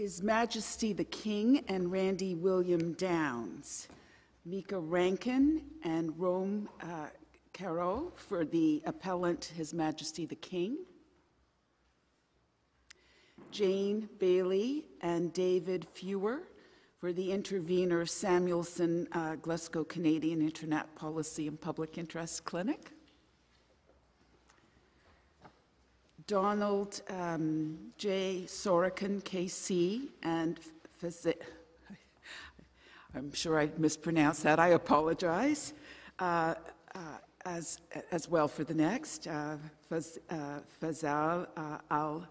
His Majesty the King and Randy William Downs, Micah Rankin and Rome uh, Carot for the appellant, His Majesty the King, Jane Bailey and David Fewer for the intervener, Samuelson uh, Glushko Canadian Internet Policy and Public Interest Clinic. Donald um, J. Sorokin, KC, and I'm sure I mispronounced that. I apologize. Uh, uh, as, as well for the next, uh, Faz, uh, Fazal uh, Al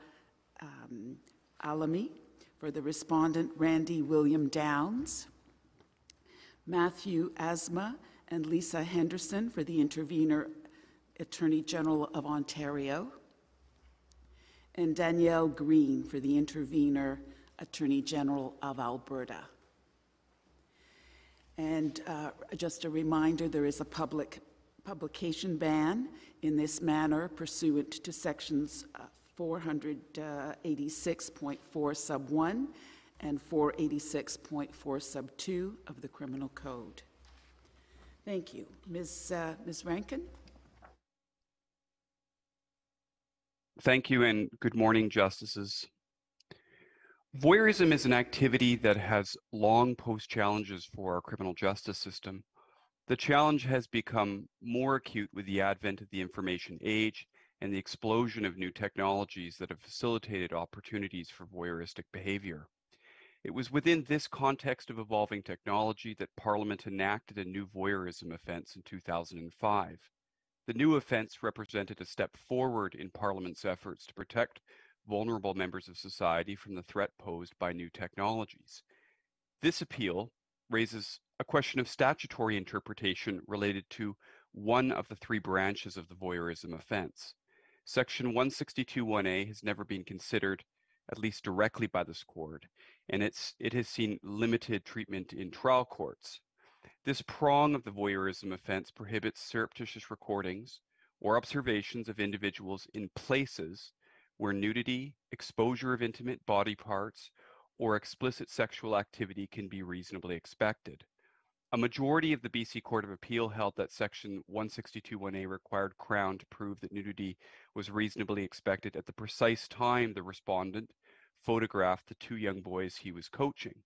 um, Alami for the respondent, Randy William Downs. Matthew Asma and Lisa Henderson for the intervener, Attorney General of Ontario and Danielle Green for the intervener, Attorney General of Alberta. And uh, just a reminder, there is a public publication ban in this manner pursuant to sections uh, 486.4 sub 1 and 486.4 sub 2 of the Criminal Code. Thank you. Ms. Uh, Ms. Rankin? Thank you and good morning, Justices. Voyeurism is an activity that has long posed challenges for our criminal justice system. The challenge has become more acute with the advent of the information age and the explosion of new technologies that have facilitated opportunities for voyeuristic behavior. It was within this context of evolving technology that Parliament enacted a new voyeurism offence in 2005. The new offence represented a step forward in Parliament's efforts to protect vulnerable members of society from the threat posed by new technologies. This appeal raises a question of statutory interpretation related to one of the three branches of the voyeurism offence. Section 162.1a has never been considered, at least directly by this court, and it's, it has seen limited treatment in trial courts. This prong of the voyeurism offense prohibits surreptitious recordings or observations of individuals in places where nudity, exposure of intimate body parts, or explicit sexual activity can be reasonably expected. A majority of the BC Court of Appeal held that Section 162.1a required Crown to prove that nudity was reasonably expected at the precise time the respondent photographed the two young boys he was coaching.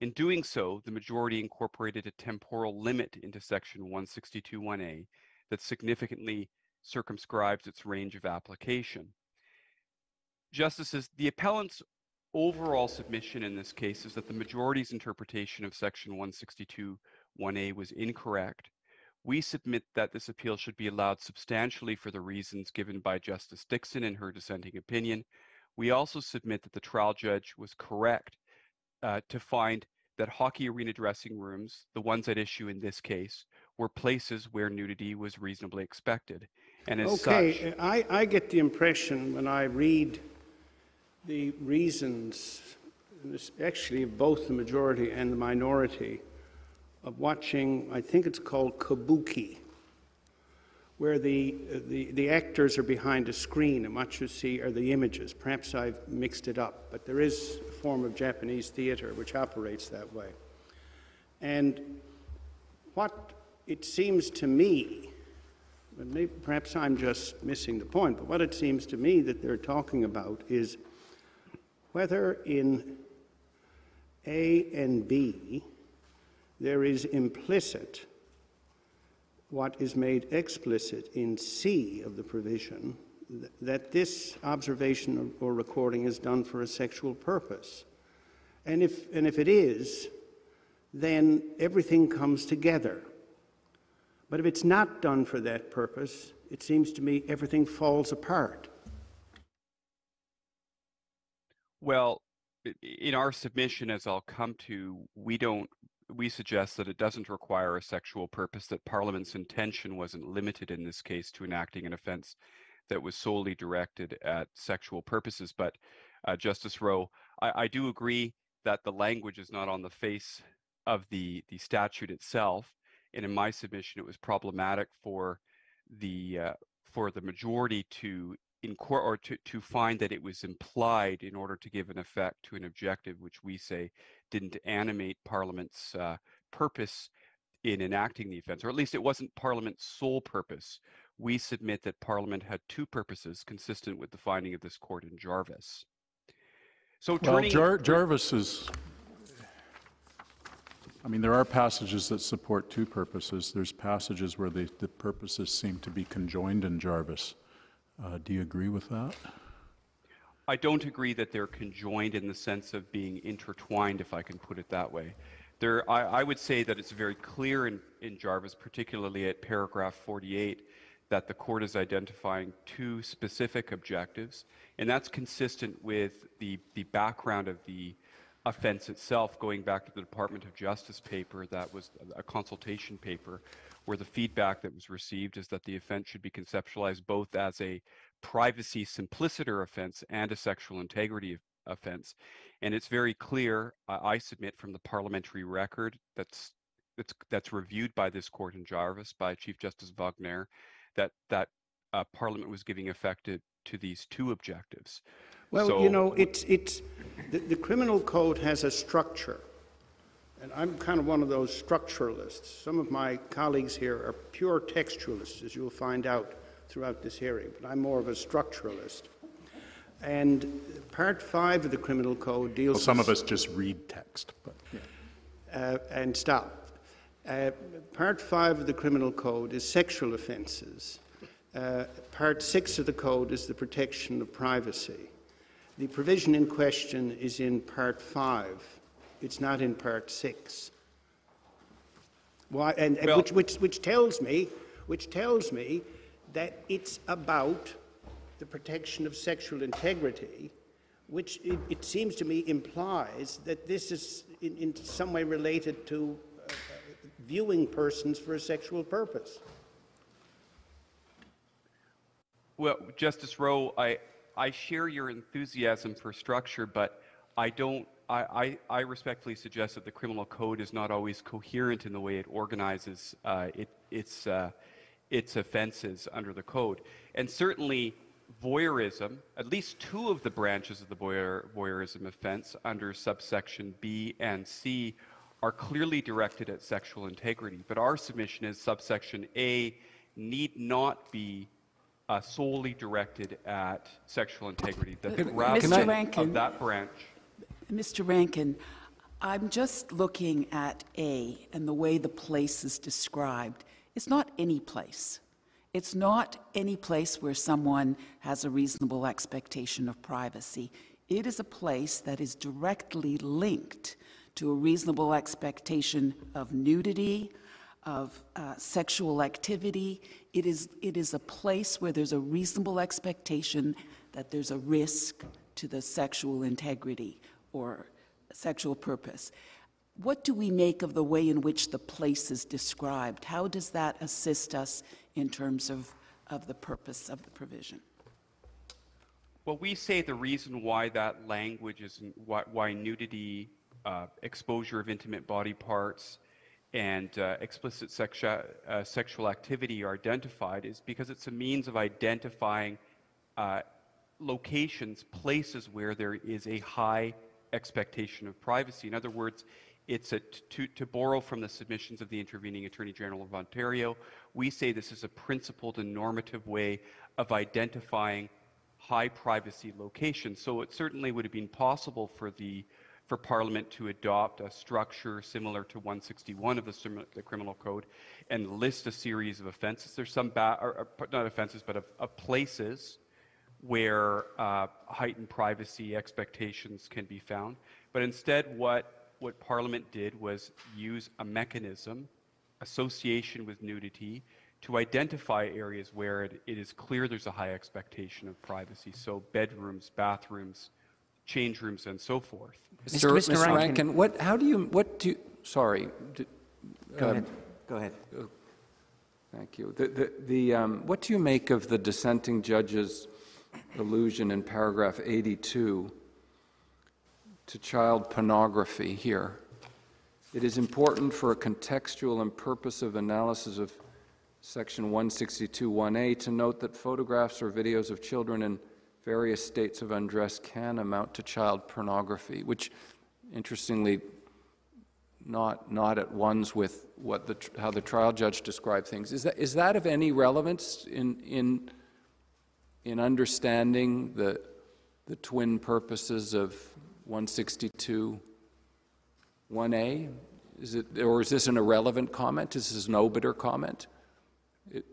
In doing so, the majority incorporated a temporal limit into Section 162.1a that significantly circumscribes its range of application. Justices, the appellant's overall submission in this case is that the majority's interpretation of Section 162.1a was incorrect. We submit that this appeal should be allowed substantially for the reasons given by Justice Dixon in her dissenting opinion. We also submit that the trial judge was correct uh, to find that hockey arena dressing rooms, the ones at issue in this case, were places where nudity was reasonably expected. And as Okay, such, I, I get the impression when I read the reasons, actually both the majority and the minority, of watching, I think it's called kabuki, where the, the, the actors are behind a screen and what you see are the images. Perhaps I've mixed it up, but there is a form of Japanese theater which operates that way. And what it seems to me, maybe, perhaps I'm just missing the point, but what it seems to me that they're talking about is whether in A and B there is implicit what is made explicit in C of the provision th- that this observation or or recording is done for a sexual purpose. And if, and if it is, then everything comes together. But if it's not done for that purpose, it seems to me everything falls apart. well, in our submission, as I'll come to, we don't, we suggest that it doesn't require a sexual purpose, that Parliament's intention wasn't limited in this case to enacting an offense that was solely directed at sexual purposes. But uh, Justice Rowe, I, I do agree that the language is not on the face of the, the statute itself. And in my submission, it was problematic for the uh, for the majority to incor- or to, to find that it was implied in order to give an effect to an objective which we say didn't animate Parliament's uh, purpose in enacting the offence, or at least it wasn't Parliament's sole purpose. We submit that Parliament had two purposes consistent with the finding of this court in Jarvis. So Well, Jar- Jarvis is, I mean, there are passages that support two purposes. There's passages where the, the purposes seem to be conjoined in Jarvis. Uh, Do you agree with that? I don't agree that they're conjoined in the sense of being intertwined, if I can put it that way. There, I, I would say that it's very clear in, in Jarvis, particularly at paragraph 48, that the court is identifying two specific objectives, and that's consistent with the, the background of the offense itself, going back to the Department of Justice paper that was a consultation paper, where the feedback that was received is that the offense should be conceptualized both as a privacy simpliciter offense and a sexual integrity offense. And it's very clear, I I submit from the parliamentary record that's that's that's reviewed by this court in Jarvis by Chief Justice Wagner, that that uh, Parliament was giving effect to, to these two objectives. Well, So- you know, it's, it's, the, the criminal code has a structure. And I'm kind of one of those structuralists. Some of my colleagues here are pure textualists, as you'll find out throughout this hearing, but I'm more of a structuralist. And Part 5 of the criminal code deals Well, some of us just read text, but, yeah. uh, and stop. Uh, part five of the criminal code is sexual offences. Uh, part six of the code is the protection of privacy. The provision in question is in part five. It's not in part six. Why? And, and Well- which, which, which tells me, which tells me that it's about the protection of sexual integrity, which it, it seems to me implies that this is in, in some way related to uh, viewing persons for a sexual purpose. Well, Justice Rowe, I, I share your enthusiasm for structure, but I don't, I, I, I respectfully suggest that the criminal code is not always coherent in the way it organizes uh, it, its, uh, its offenses under the code. And certainly, voyeurism, at least two of the branches of the voyeur, voyeurism offense under subsection B and C are clearly directed at sexual integrity. But our submission is subsection A need not be uh, solely directed at sexual integrity. The Can- gravamen Mr. of that branch. Mr. Rankin, I'm just looking at A and the way the place is described. It's not any place. It's not any place where someone has a reasonable expectation of privacy. It is a place that is directly linked to a reasonable expectation of nudity, of uh, sexual activity. It is, it is a place where there's a reasonable expectation that there's a risk to the sexual integrity or sexual purpose. What do we make of the way in which the place is described? How does that assist us in terms of, of the purpose of the provision? Well, we say the reason why that language is why, why nudity, uh, exposure of intimate body parts, and uh, explicit sexu- uh, sexual activity are identified is because it's a means of identifying uh, locations, places where there is a high expectation of privacy. In other words, it's a, to, to borrow from the submissions of the intervening Attorney General of Ontario, we say this is a principled and normative way of identifying high privacy locations. So it certainly would have been possible for the for Parliament to adopt a structure similar to 161 of the, the Criminal Code and list a series of offenses. There's some ba- or, or, not offenses, but of, of places where uh, heightened privacy expectations can be found. But instead, what, what Parliament did was use a mechanism, association with nudity, to identify areas where it, it is clear there's a high expectation of privacy. So, bedrooms, bathrooms, change rooms and so forth. Mr. Mr. Mr. Rankin. Rankin, what, how do you, what do, sorry. d- Go um, ahead. Go ahead. Thank you. The, the, the, um, what do you make of the dissenting judge's allusion in paragraph 82 to child pornography here? It is important for a contextual and purposive analysis of section 162-1A to note that photographs or videos of children in various states of undress can amount to child pornography, which interestingly not, not at ones with what the, how the trial judge described things. Is that, is that of any relevance in, in, in understanding the, the twin purposes of 162 1A? Is it, or is this an irrelevant comment? Is this an obiter comment?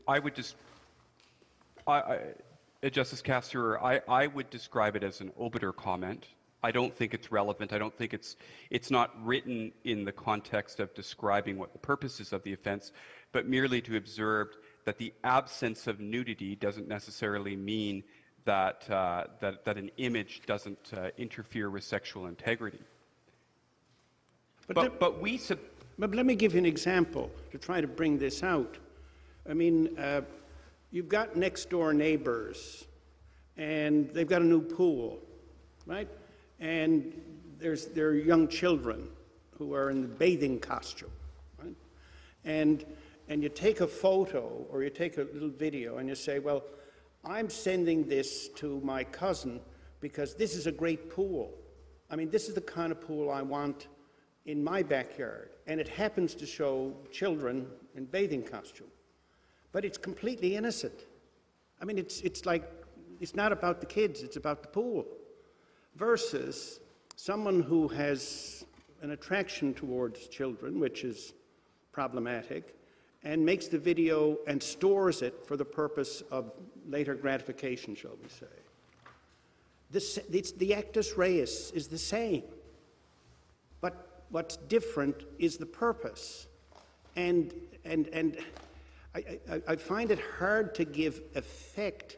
I would just, I, I, uh, Justice Kasirer, I, I would describe it as an obiter comment. I don't think it's relevant. I don't think it's, it's not written in the context of describing what the purposes of the offense, but merely to observe that the absence of nudity doesn't necessarily mean that, uh, that, that an image doesn't uh, interfere with sexual integrity. But, But, let, but we, sub- but let me give you an example to try to bring this out. I mean, uh, you've got next door neighbors, and they've got a new pool, right? And there's there are young children who are in the bathing costume, right? And and you take a photo or you take a little video and you say, well, I'm sending this to my cousin because this is a great pool. I mean, this is the kind of pool I want in my backyard, and it happens to show children in bathing costume. But it's completely innocent. I mean, it's, it's like, it's not about the kids, it's about the pool. Versus someone who has an attraction towards children, which is problematic, and makes the video and stores it for the purpose of later gratification, shall we say. It's, the actus reus is the same. But what's different is the purpose. And, and, and I, I, I find it hard to give effect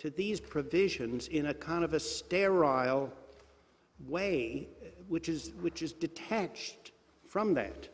to these provisions in a kind of a sterile way, which is, which is detached from that.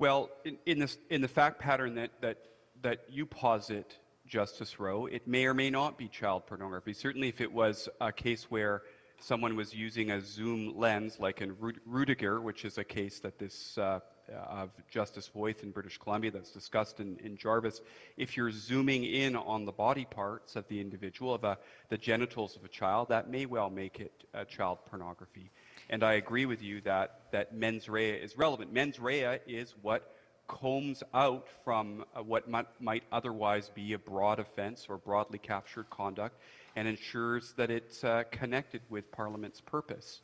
Well, in, in, this, in the fact pattern that, that, that you posit, Justice Rowe, it may or may not be child pornography. Certainly, if it was a case where someone was using a zoom lens, like in Rudiger, which is a case that this uh, of Justice Voith in British Columbia that's discussed in, in Jarvis, if you're zooming in on the body parts of the individual, of a, the genitals of a child, that may well make it uh, child pornography. And I agree with you that, that mens rea is relevant. Mens rea is what combs out from uh, what might, otherwise be a broad offense or broadly captured conduct and ensures that it's uh, connected with Parliament's purpose.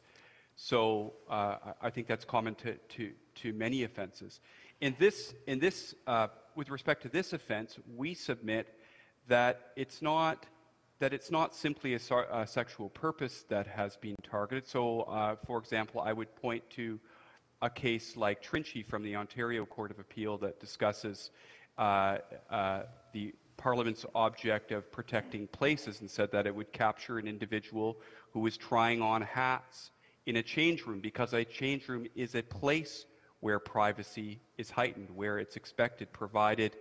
So uh, I think that's common to, to, to many offenses. In this, in this uh, with respect to this offense, we submit that it's not that it's not simply a, a sexual purpose that has been targeted. So, uh, for example, I would point to a case like Trinchi from the Ontario Court of Appeal that discusses uh, uh, the Parliament's object of protecting places and said that it would capture an individual who was trying on hats in a change room because a change room is a place where privacy is heightened, where it's expected, provided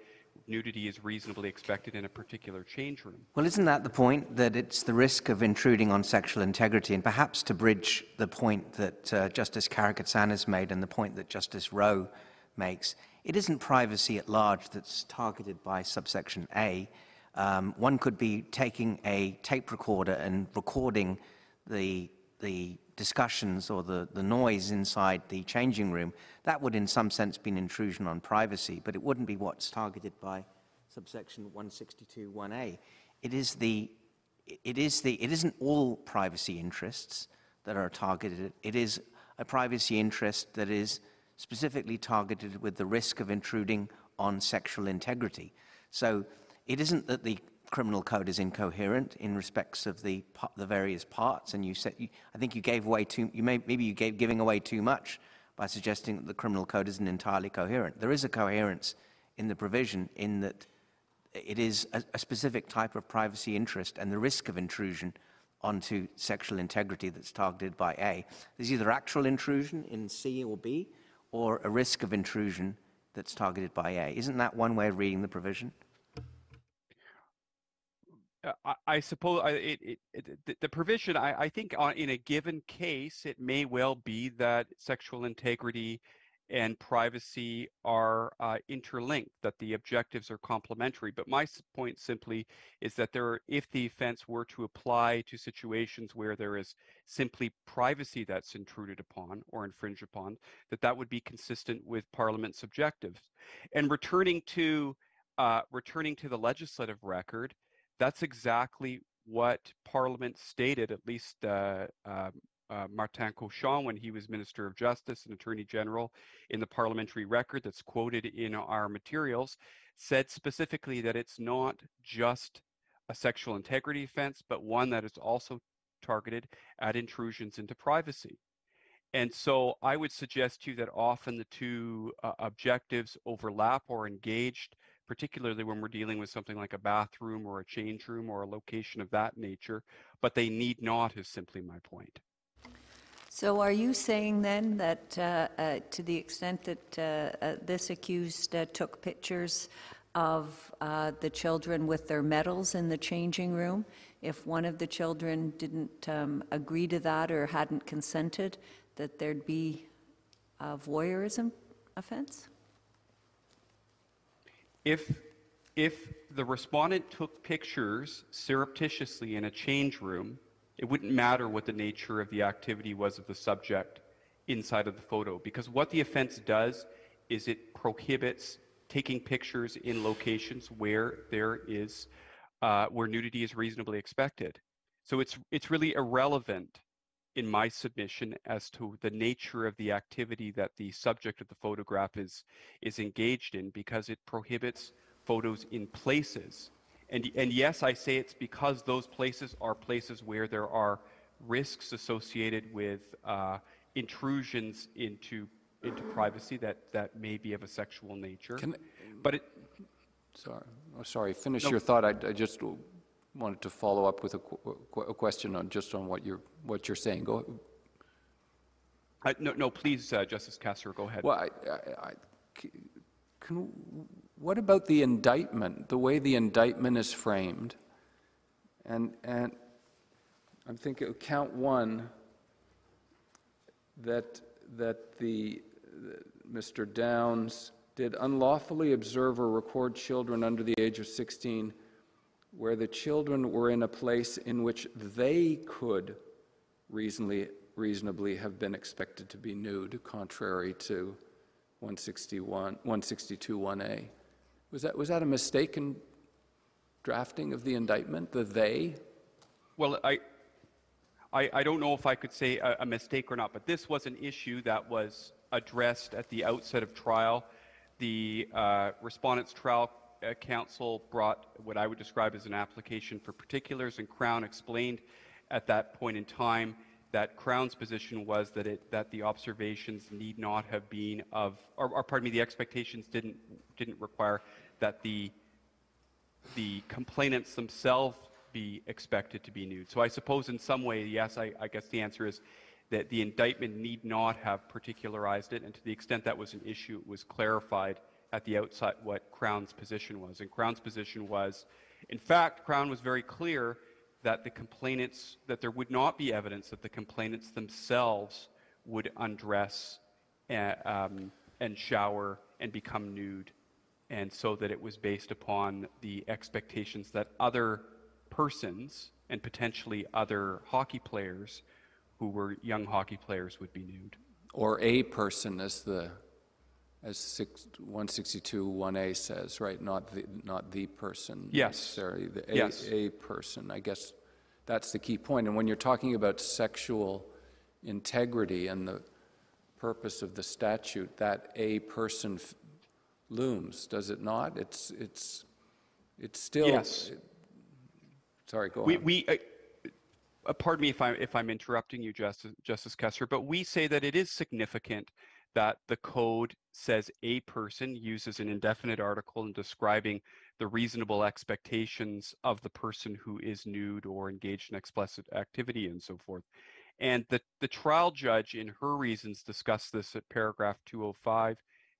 nudity is reasonably expected in a particular change room. Well, isn't that the point? That it's the risk of intruding on sexual integrity, and perhaps to bridge the point that uh, Justice Karakatsanis has made and the point that Justice Rowe makes, it isn't privacy at large that's targeted by subsection A. Um, one could be taking a tape recorder and recording the, the discussions or the, the noise inside the changing room. That would, in some sense, be an intrusion on privacy, but it wouldn't be what's targeted by subsection 162.1a. It is the, it is the, it isn't all privacy interests that are targeted. It is a privacy interest that is specifically targeted with the risk of intruding on sexual integrity. So it isn't that the criminal code is incoherent in respects of the, the various parts, and you said, you, I think you gave away too, you may, maybe you gave giving away too much by suggesting that the criminal code isn't entirely coherent. There is a coherence in the provision in that it is a, a specific type of privacy interest and the risk of intrusion onto sexual integrity that's targeted by A. There's either actual intrusion in C or B, or a risk of intrusion that's targeted by A. Isn't that one way of reading the provision? Uh, I, I suppose I, it, it, the- the provision, I, I think on, in a given case, it may well be that sexual integrity and privacy are uh, interlinked, that the objectives are complementary. But my point simply is that there, if the offense were to apply to situations where there is simply privacy that's intruded upon or infringed upon, that that would be consistent with Parliament's objectives. And returning to uh, returning to the legislative record, that's exactly what Parliament stated, at least uh, um, uh, Martin Cauchon, when he was Minister of Justice and Attorney General, in the parliamentary record that's quoted in our materials, said specifically that it's not just a sexual integrity offense, but one that is also targeted at intrusions into privacy. And so I would suggest to you that often the two uh, objectives overlap or engaged, particularly when we're dealing with something like a bathroom or a change room or a location of that nature, but they need not, is simply my point. So are you saying then that uh, uh, to the extent that uh, uh, this accused uh, took pictures of uh, the children with their medals in the changing room, if one of the children didn't um, agree to that or hadn't consented, that there'd be a voyeurism offense? If, if the respondent took pictures surreptitiously in a change room, it wouldn't matter what the nature of the activity was of the subject inside of the photo, because what the offense does is it prohibits taking pictures in locations where there is, uh, where nudity is reasonably expected. So it's, it's really irrelevant in my submission as to the nature of the activity that the subject of the photograph is is engaged in because it prohibits photos in places and and yes i say it's because those places are places where there are risks associated with uh, intrusions into into privacy that that may be of a sexual nature Can- but it Sorry, oh, sorry, finish No. your thought. I, I just wanted to follow up with a, qu- a question on, just on what you're, what you're saying. Go, uh, no no please uh, justice Kasirer, go ahead well, I, I, I- can, what about the indictment, the way the indictment is framed? And, and I'm thinking, count one, that, that the, Mr. Downs did unlawfully observe or record children under the age of 16 where the children were in a place in which they could reasonably, reasonably have been expected to be nude, contrary to 161, 162 1A. Was that, was that a mistaken drafting of the indictment, the "they"? Well, I, I, I don't know if I could say a, a mistake or not, but this was an issue that was addressed at the outset of trial. The uh, respondent's trial Uh, counsel brought what I would describe as an application for particulars, and Crown explained at that point in time that Crown's position was that it that the observations need not have been of, or, or pardon me, the expectations didn't didn't require that the the complainants themselves be expected to be nude. So I suppose in some way, yes, I, I guess the answer is that the indictment need not have particularized it, and to the extent that was an issue, it was clarified at the outset what Crown's position was. And Crown's position was, in fact, Crown was very clear that the complainants, that there would not be evidence that the complainants themselves would undress uh, um, and shower and become nude and so that it was based upon the expectations that other persons and potentially other hockey players who were young hockey players would be nude. Or a person, as the, as six- 162 1A says, right? Not the, not the person Yes. necessarily, the a, Yes. a person. I guess that's the key point. And when you're talking about sexual integrity and the purpose of the statute, that a person f- looms, does it not? It's, it's, it's still. Yes. Sorry, go We, on. we uh, uh, pardon me if I'm if I'm interrupting you, Justice Justice Kasirer, but we say that it is significant that the code says a person uses an indefinite article in describing the reasonable expectations of the person who is nude or engaged in explicit activity and so forth. And the, the trial judge, in her reasons, discussed this at paragraph 205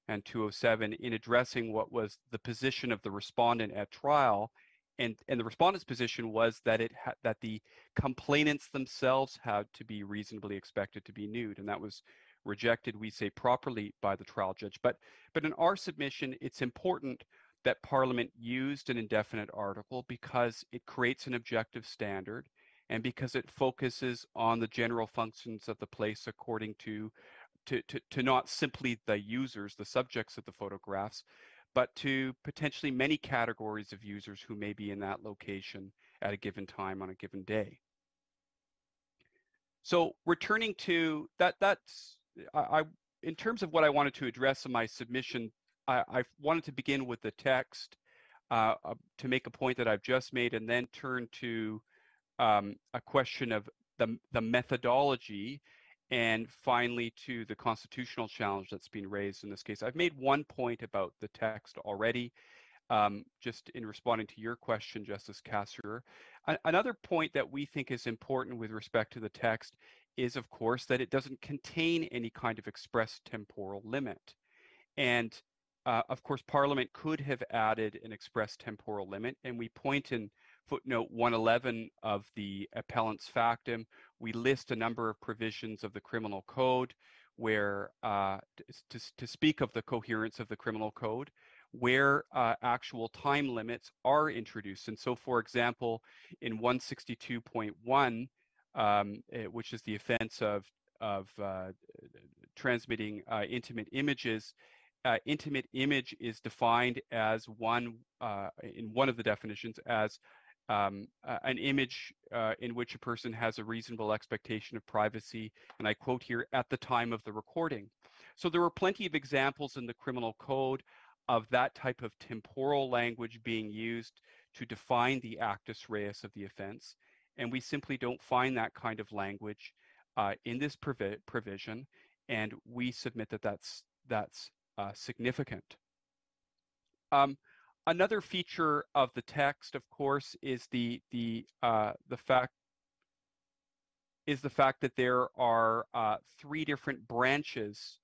and 207 in addressing what was the position of the respondent at trial. And, and the respondent's position was that it ha- that the complainants themselves had to be reasonably expected to be nude, and that was rejected, we say, properly by the trial judge. But but in our submission, it's important that Parliament used an indefinite article because it creates an objective standard and because it focuses on the general functions of the place according to, to, to, to not simply the users, the subjects of the photographs, but to potentially many categories of users who may be in that location at a given time on a given day. So returning to that, that's I, I in terms of what I wanted to address in my submission, I, I wanted to begin with the text uh, to make a point that I've just made, and then turn to um, a question of the, the methodology and finally to the constitutional challenge that's been raised in this case. I've made one point about the text already, um, just in responding to your question, Justice Kasirer. another point that we think is important with respect to the text is, of course, that it doesn't contain any kind of express temporal limit. And uh, of course, Parliament could have added an express temporal limit, and we point in footnote 111 of the appellant's factum, we list a number of provisions of the criminal code where, uh, to, to speak of the coherence of the criminal code, where uh, actual time limits are introduced. And so, for example, in 162.1, um, eh, which is the offense of, of uh, transmitting uh, intimate images, uh, intimate image is defined as one, uh, in one of the definitions, as um, an image uh, in which a person has a reasonable expectation of privacy, and I quote here, at the time of the recording. So there are plenty of examples in the criminal code of that type of temporal language being used to define the actus reus of the offense. And we simply don't find that kind of language uh, in this provi provision. And we submit that that's, that's uh, significant. Um, another feature of the text, of course, is the the uh, the fact is the fact that there are uh, three different branches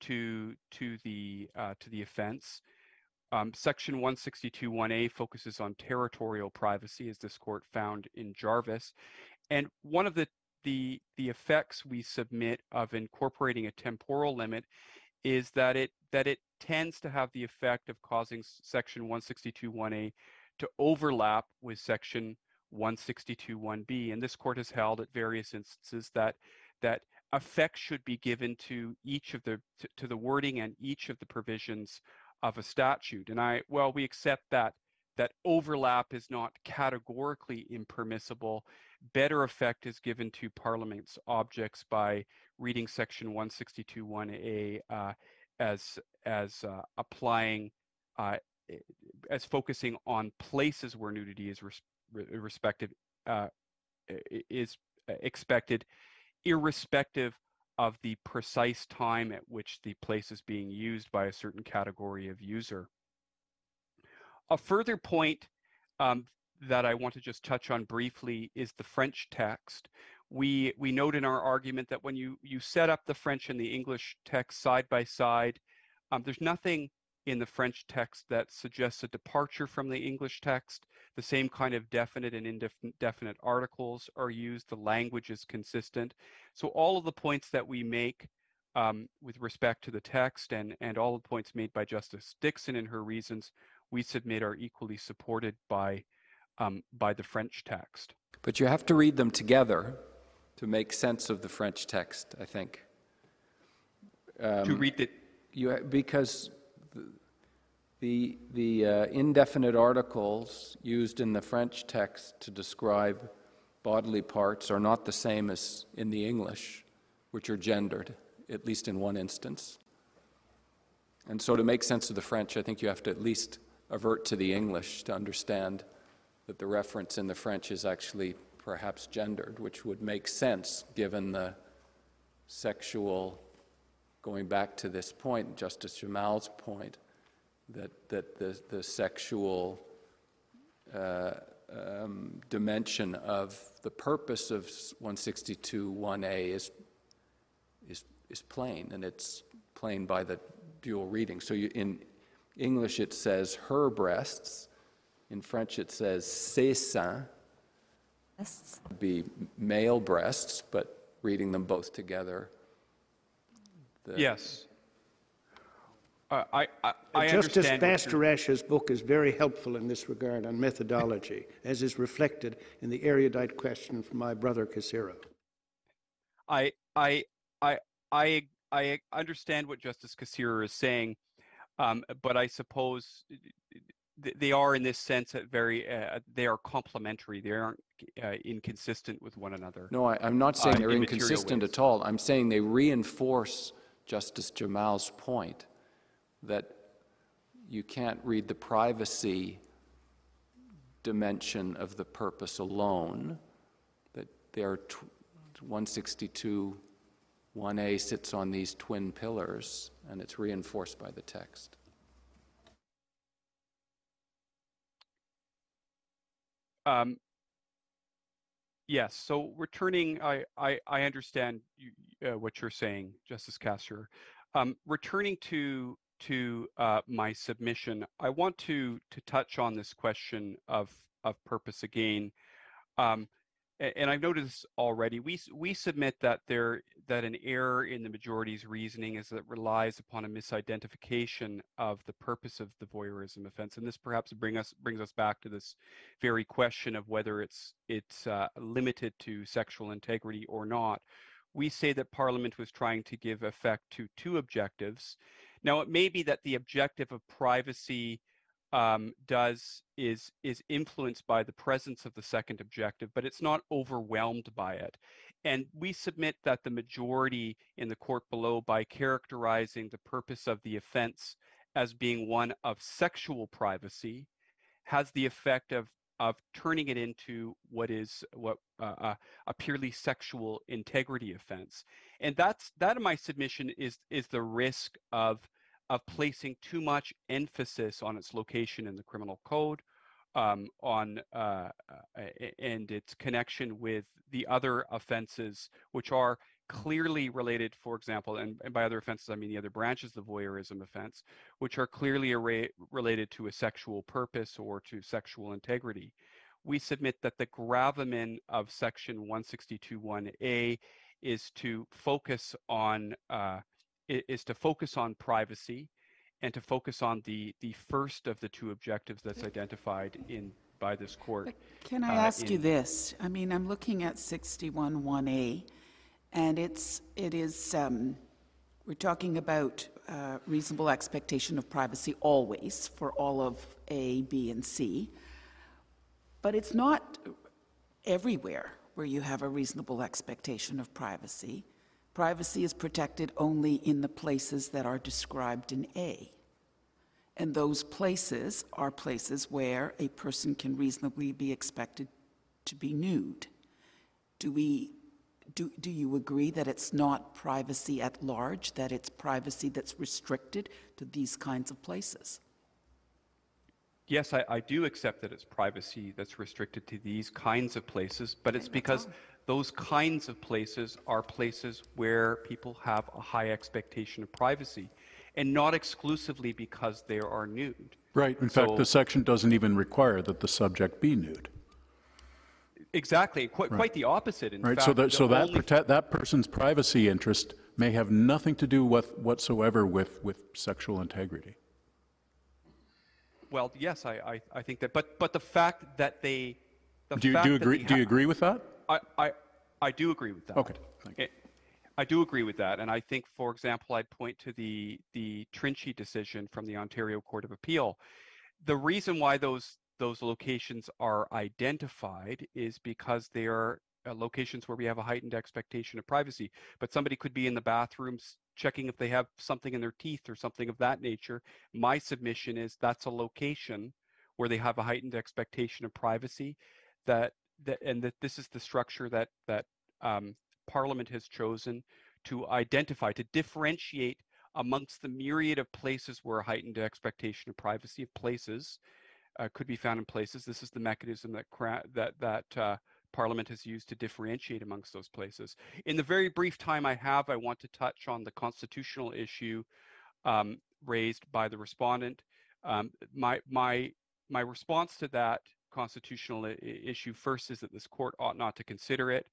to to the uh, to the offense. Um, Section 162.1a focuses on territorial privacy, as this court found in Jarvis, and one of the the the effects we submit of incorporating a temporal limit is that it that it tends to have the effect of causing section 162.1a to overlap with section 162.1b and this court has held at various instances that that effect should be given to each of the to, to the wording and each of the provisions of a statute and i well we accept that that overlap is not categorically impermissible. Better effect is given to parliament's objects by reading section 162.1a uh, as as uh, applying uh, as focusing on places where nudity is res- respected uh, is expected, irrespective of the precise time at which the place is being used by a certain category of user. A further point um, that I want to just touch on briefly is the French text. We, we note in our argument that when you, you set up the French and the English text side by side, um, there's nothing in the French text that suggests a departure from the English text. The same kind of definite and indefinite articles are used. The language is consistent. So all of the points that we make um, with respect to the text and, and all the points made by Justice Dixon in her reasons, we submit are equally supported by um, by the French text. But you have to read them together to make sense of the French text, I think. Um, to read it, you, because the, the uh, indefinite articles used in the French text to describe bodily parts are not the same as in the English, which are gendered, at least in one instance. And so, to make sense of the French, I think you have to at least avert to the English to understand that the reference in the French is actually perhaps gendered, which would make sense given the sexual, going back to this point, Justice Jamal's point, that, that the, the sexual uh, um, dimension of the purpose of 162.1a is, is, is plain, and it's plain by the dual reading. So you, in English, it says her breasts. In French, it says ses seins, Breasts. be male breasts, but reading them both together. the- Yes. Uh, I, I, I Justice understand. what Bastarache's book is very helpful in this regard on methodology, as is reflected in the erudite question from my brother Kasirer. I, I, I, I, I understand what Justice Kasirer is saying, um, but I suppose th- they are in this sense that very, uh, they are complementary. They aren't uh, inconsistent with one another. No, I, I'm not saying Uh, they're in inconsistent ways. at all. I'm saying they reinforce Justice Jamal's point that you can't read the privacy dimension of the purpose alone, that there tw- 162 1A sits on these twin pillars, and it's reinforced by the text. Um, yes. So returning, I I, I understand you, uh, what you're saying, Justice Kasirer. Um, returning to to uh, my submission, I want to to touch on this question of of purpose again. Um, and I've this already. We we submit that there that an error in the majority's reasoning is that relies upon a misidentification of the purpose of the voyeurism offense, and this perhaps bring us brings us back to this very question of whether it's it's uh, limited to sexual integrity or not. We say that Parliament was trying to give effect to two objectives. Now, it may be that the objective of privacy um, does is is influenced by the presence of the second objective, but it's not overwhelmed by it. And we submit that the majority in the court below, by characterizing the purpose of the offense as being one of sexual privacy, has the effect of of turning it into what is what uh, uh, a purely sexual integrity offense, and that's that in my submission is is the risk of of placing too much emphasis on its location in the criminal code, um, on uh, uh, and its connection with the other offenses, which are clearly related, for example, and, and by other offenses I mean the other branches of the voyeurism offense, which are clearly related to a sexual purpose or to sexual integrity. We submit that the gravamen of section 162.1a is to focus on uh, is to focus on privacy and to focus on the the first of the two objectives that's identified in by this court. But Can I uh, ask you this? I mean, I'm looking at 61-1A, and it's, it is, um, we're talking about uh, reasonable expectation of privacy always for all of A, B, and C. But it's not everywhere where you have a reasonable expectation of privacy. Privacy is protected only in the places that are described in A. And those places are places where a person can reasonably be expected to be nude. Do we, do, do you agree that it's not privacy at large, that it's privacy that's restricted to these kinds of places? Yes, I, I do accept that it's privacy that's restricted to these kinds of places, but it's because those kinds of places are places where people have a high expectation of privacy, and not exclusively because they are nude. Right. In fact, the section doesn't even require that the subject be nude. Exactly, quite, quite the opposite. In Right. fact, So that, so that protect, that person's privacy interest may have nothing to do with whatsoever with, with sexual integrity. well, yes, I, I, I think that, but but the fact that they, the Do you, do you agree, they do you agree with that? I, I, I do agree with that. Okay, thank you. I do agree with that, and I think, for example, I'd point to the the Trinchi decision from the Ontario Court of Appeal. The reason why those those locations are identified is because they are uh, locations where we have a heightened expectation of privacy. But somebody could be in the bathrooms checking if they have something in their teeth or something of that nature. My submission is that's a location where they have a heightened expectation of privacy. That that and that this is the structure that that um, Parliament has chosen to identify to differentiate amongst the myriad of places where a heightened expectation of privacy of places uh, could be found in places. This is the mechanism that that that uh, Parliament has used to differentiate amongst those places. In the very brief time I have, I want to touch on the constitutional issue um, raised by the respondent. Um, my my my response to that constitutional issue first is that this court ought not to consider it.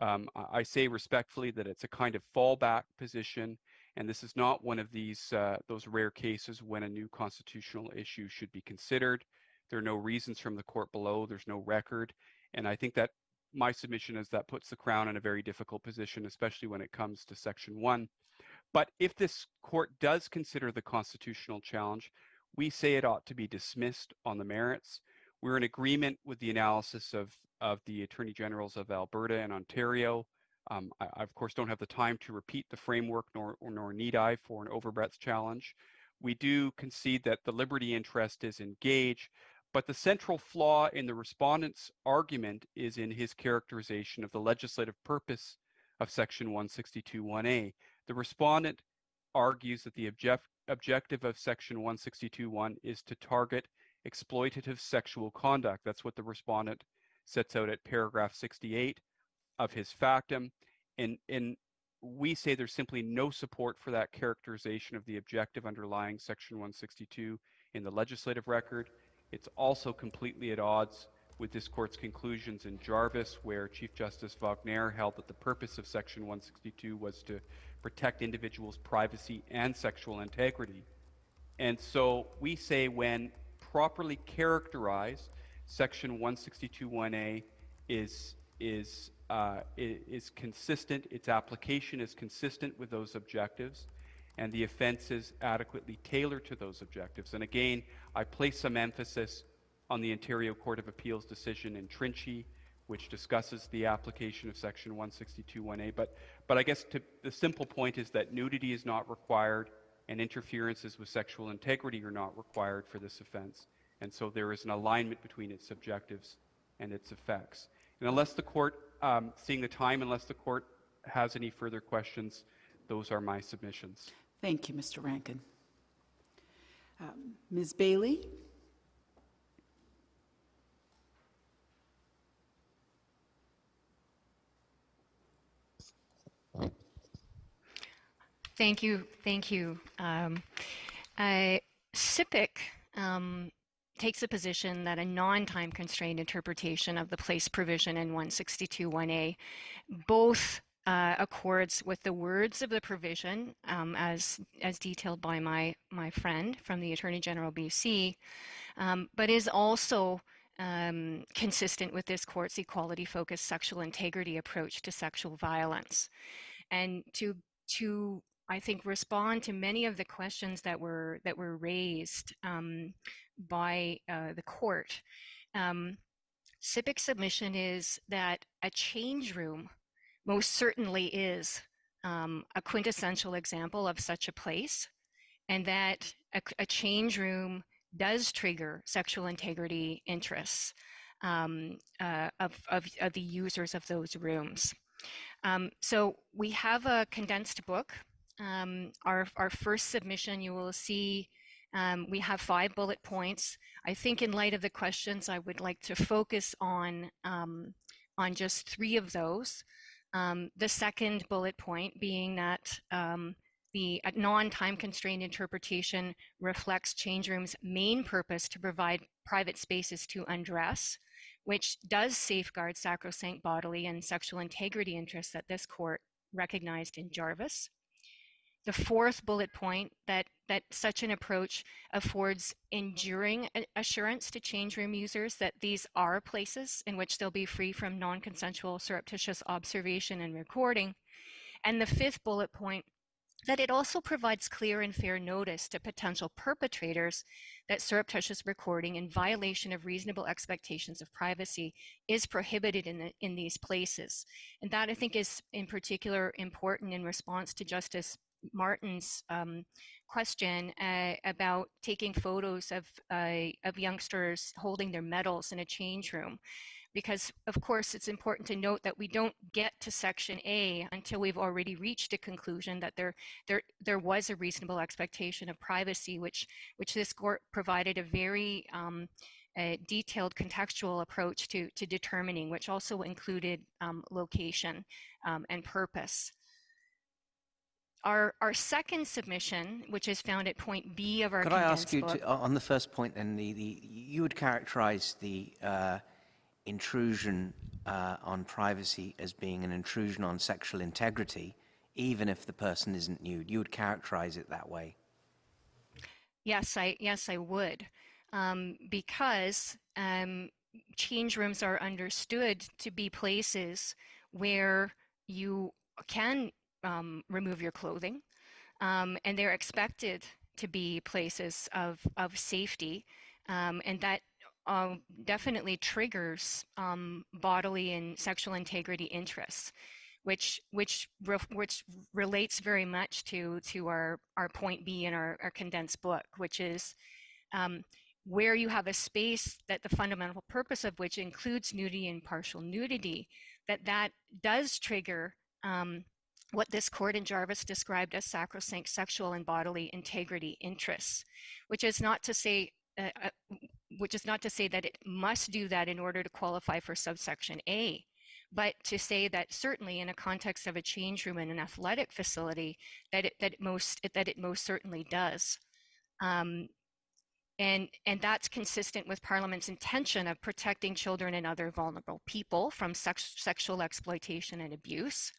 Um, I say respectfully that it's a kind of fallback position, and this is not one of these uh, those rare cases when a new constitutional issue should be considered. There are no reasons from the court below. There's no record, and I think that my submission is that puts the Crown in a very difficult position, especially when it comes to Section 1. But if this court does consider the constitutional challenge, we say it ought to be dismissed on the merits. We're in agreement with the analysis of, of the Attorney Generals of Alberta and Ontario. Um, I, I, of course, don't have the time to repeat the framework, nor, nor need I, for an overbreadth challenge. We do concede that the liberty interest is engaged, but the central flaw in the respondent's argument is in his characterization of the legislative purpose of Section 162.1a. The respondent argues that the object, objective of Section 162.1 is to target exploitative sexual conduct. That's what the respondent sets out at paragraph 68 of his factum. And, and we say there's simply no support for that characterization of the objective underlying Section 162 in the legislative record. It's also completely at odds with this court's conclusions in Jarvis, where Chief Justice Wagner held that the purpose of Section 162 was to protect individuals' privacy and sexual integrity. And so we say when properly characterized, Section 162.1a is is uh, is consistent. Its application is consistent with those objectives, and the offense is adequately tailored to those objectives. And again, I place some emphasis on the Ontario Court of Appeals decision in Trinchi, which discusses the application of Section 162.1a. But but I guess to, the simple point is that nudity is not required, and interferences with sexual integrity are not required for this offense. And so there is an alignment between its objectives and its effects. And unless the court, um, seeing the time, unless the court has any further questions, those are my submissions. Thank you, Mr. Rankin. Um, Ms. Bailey? Thank you. Thank you. Um, uh, SIPC um, takes a position that a non-time constrained interpretation of the place provision in 162.1a both uh, accords with the words of the provision um, as as detailed by my my friend from the Attorney General BC, um, but is also um, consistent with this court's equality-focused sexual integrity approach to sexual violence, and to to I think respond to many of the questions that were that were raised um, by uh, the court. Um, submission is that a change room most certainly is um, a quintessential example of such a place, and that a, a change room does trigger sexual integrity interests um, uh, of, of, of, the users of those rooms. Um, so we have a condensed book. Um, our, our first submission, you will see um, we have five bullet points. I think in light of the questions, I would like to focus on, um, on just three of those. Um, the second bullet point being that um, the non-time constrained interpretation reflects change room's main purpose to provide private spaces to undress, which does safeguard sacrosanct bodily and sexual integrity interests that this court recognized in Jarvis. The fourth bullet point that, that such an approach affords enduring assurance to change room users that these are places in which they'll be free from non-consensual surreptitious observation and recording. And the fifth bullet point that it also provides clear and fair notice to potential perpetrators that surreptitious recording in violation of reasonable expectations of privacy is prohibited in, the, in these places. And that I think is in particular important in response to Justice Martin's um, question uh, about taking photos of, uh, of youngsters holding their medals in a change room. because of course it's important to note that we don't get to section A until we've already reached a conclusion that there there there was a reasonable expectation of privacy, which which this court provided a very um, a detailed contextual approach to, to determining, which also included um, location um, and purpose. Our, our second submission, which is found at point B of our Could I ask you book, to, on the first point then, the, the, you would characterize the uh, intrusion uh, on privacy as being an intrusion on sexual integrity, even if the person isn't nude. You would characterize it that way. Yes, I yes I would, um, because um, change rooms are understood to be places where you can um, remove your clothing, um, and they're expected to be places of of safety, um, and that uh, definitely triggers um, bodily and sexual integrity interests, which which re- which relates very much to to our our point B in our, our condensed book, which is um, where you have a space that the fundamental purpose of which includes nudity and partial nudity, that that does trigger um, what this court in Jarvis described as sacrosanct sexual and bodily integrity interests, which is not to say, uh, uh, which is not to say that it must do that in order to qualify for subsection A, but to say that certainly in a context of a change room in an athletic facility, that it, that it most that it most certainly does. Um, and, and that's consistent with Parliament's intention of protecting children and other vulnerable people from sex, sexual exploitation and abuse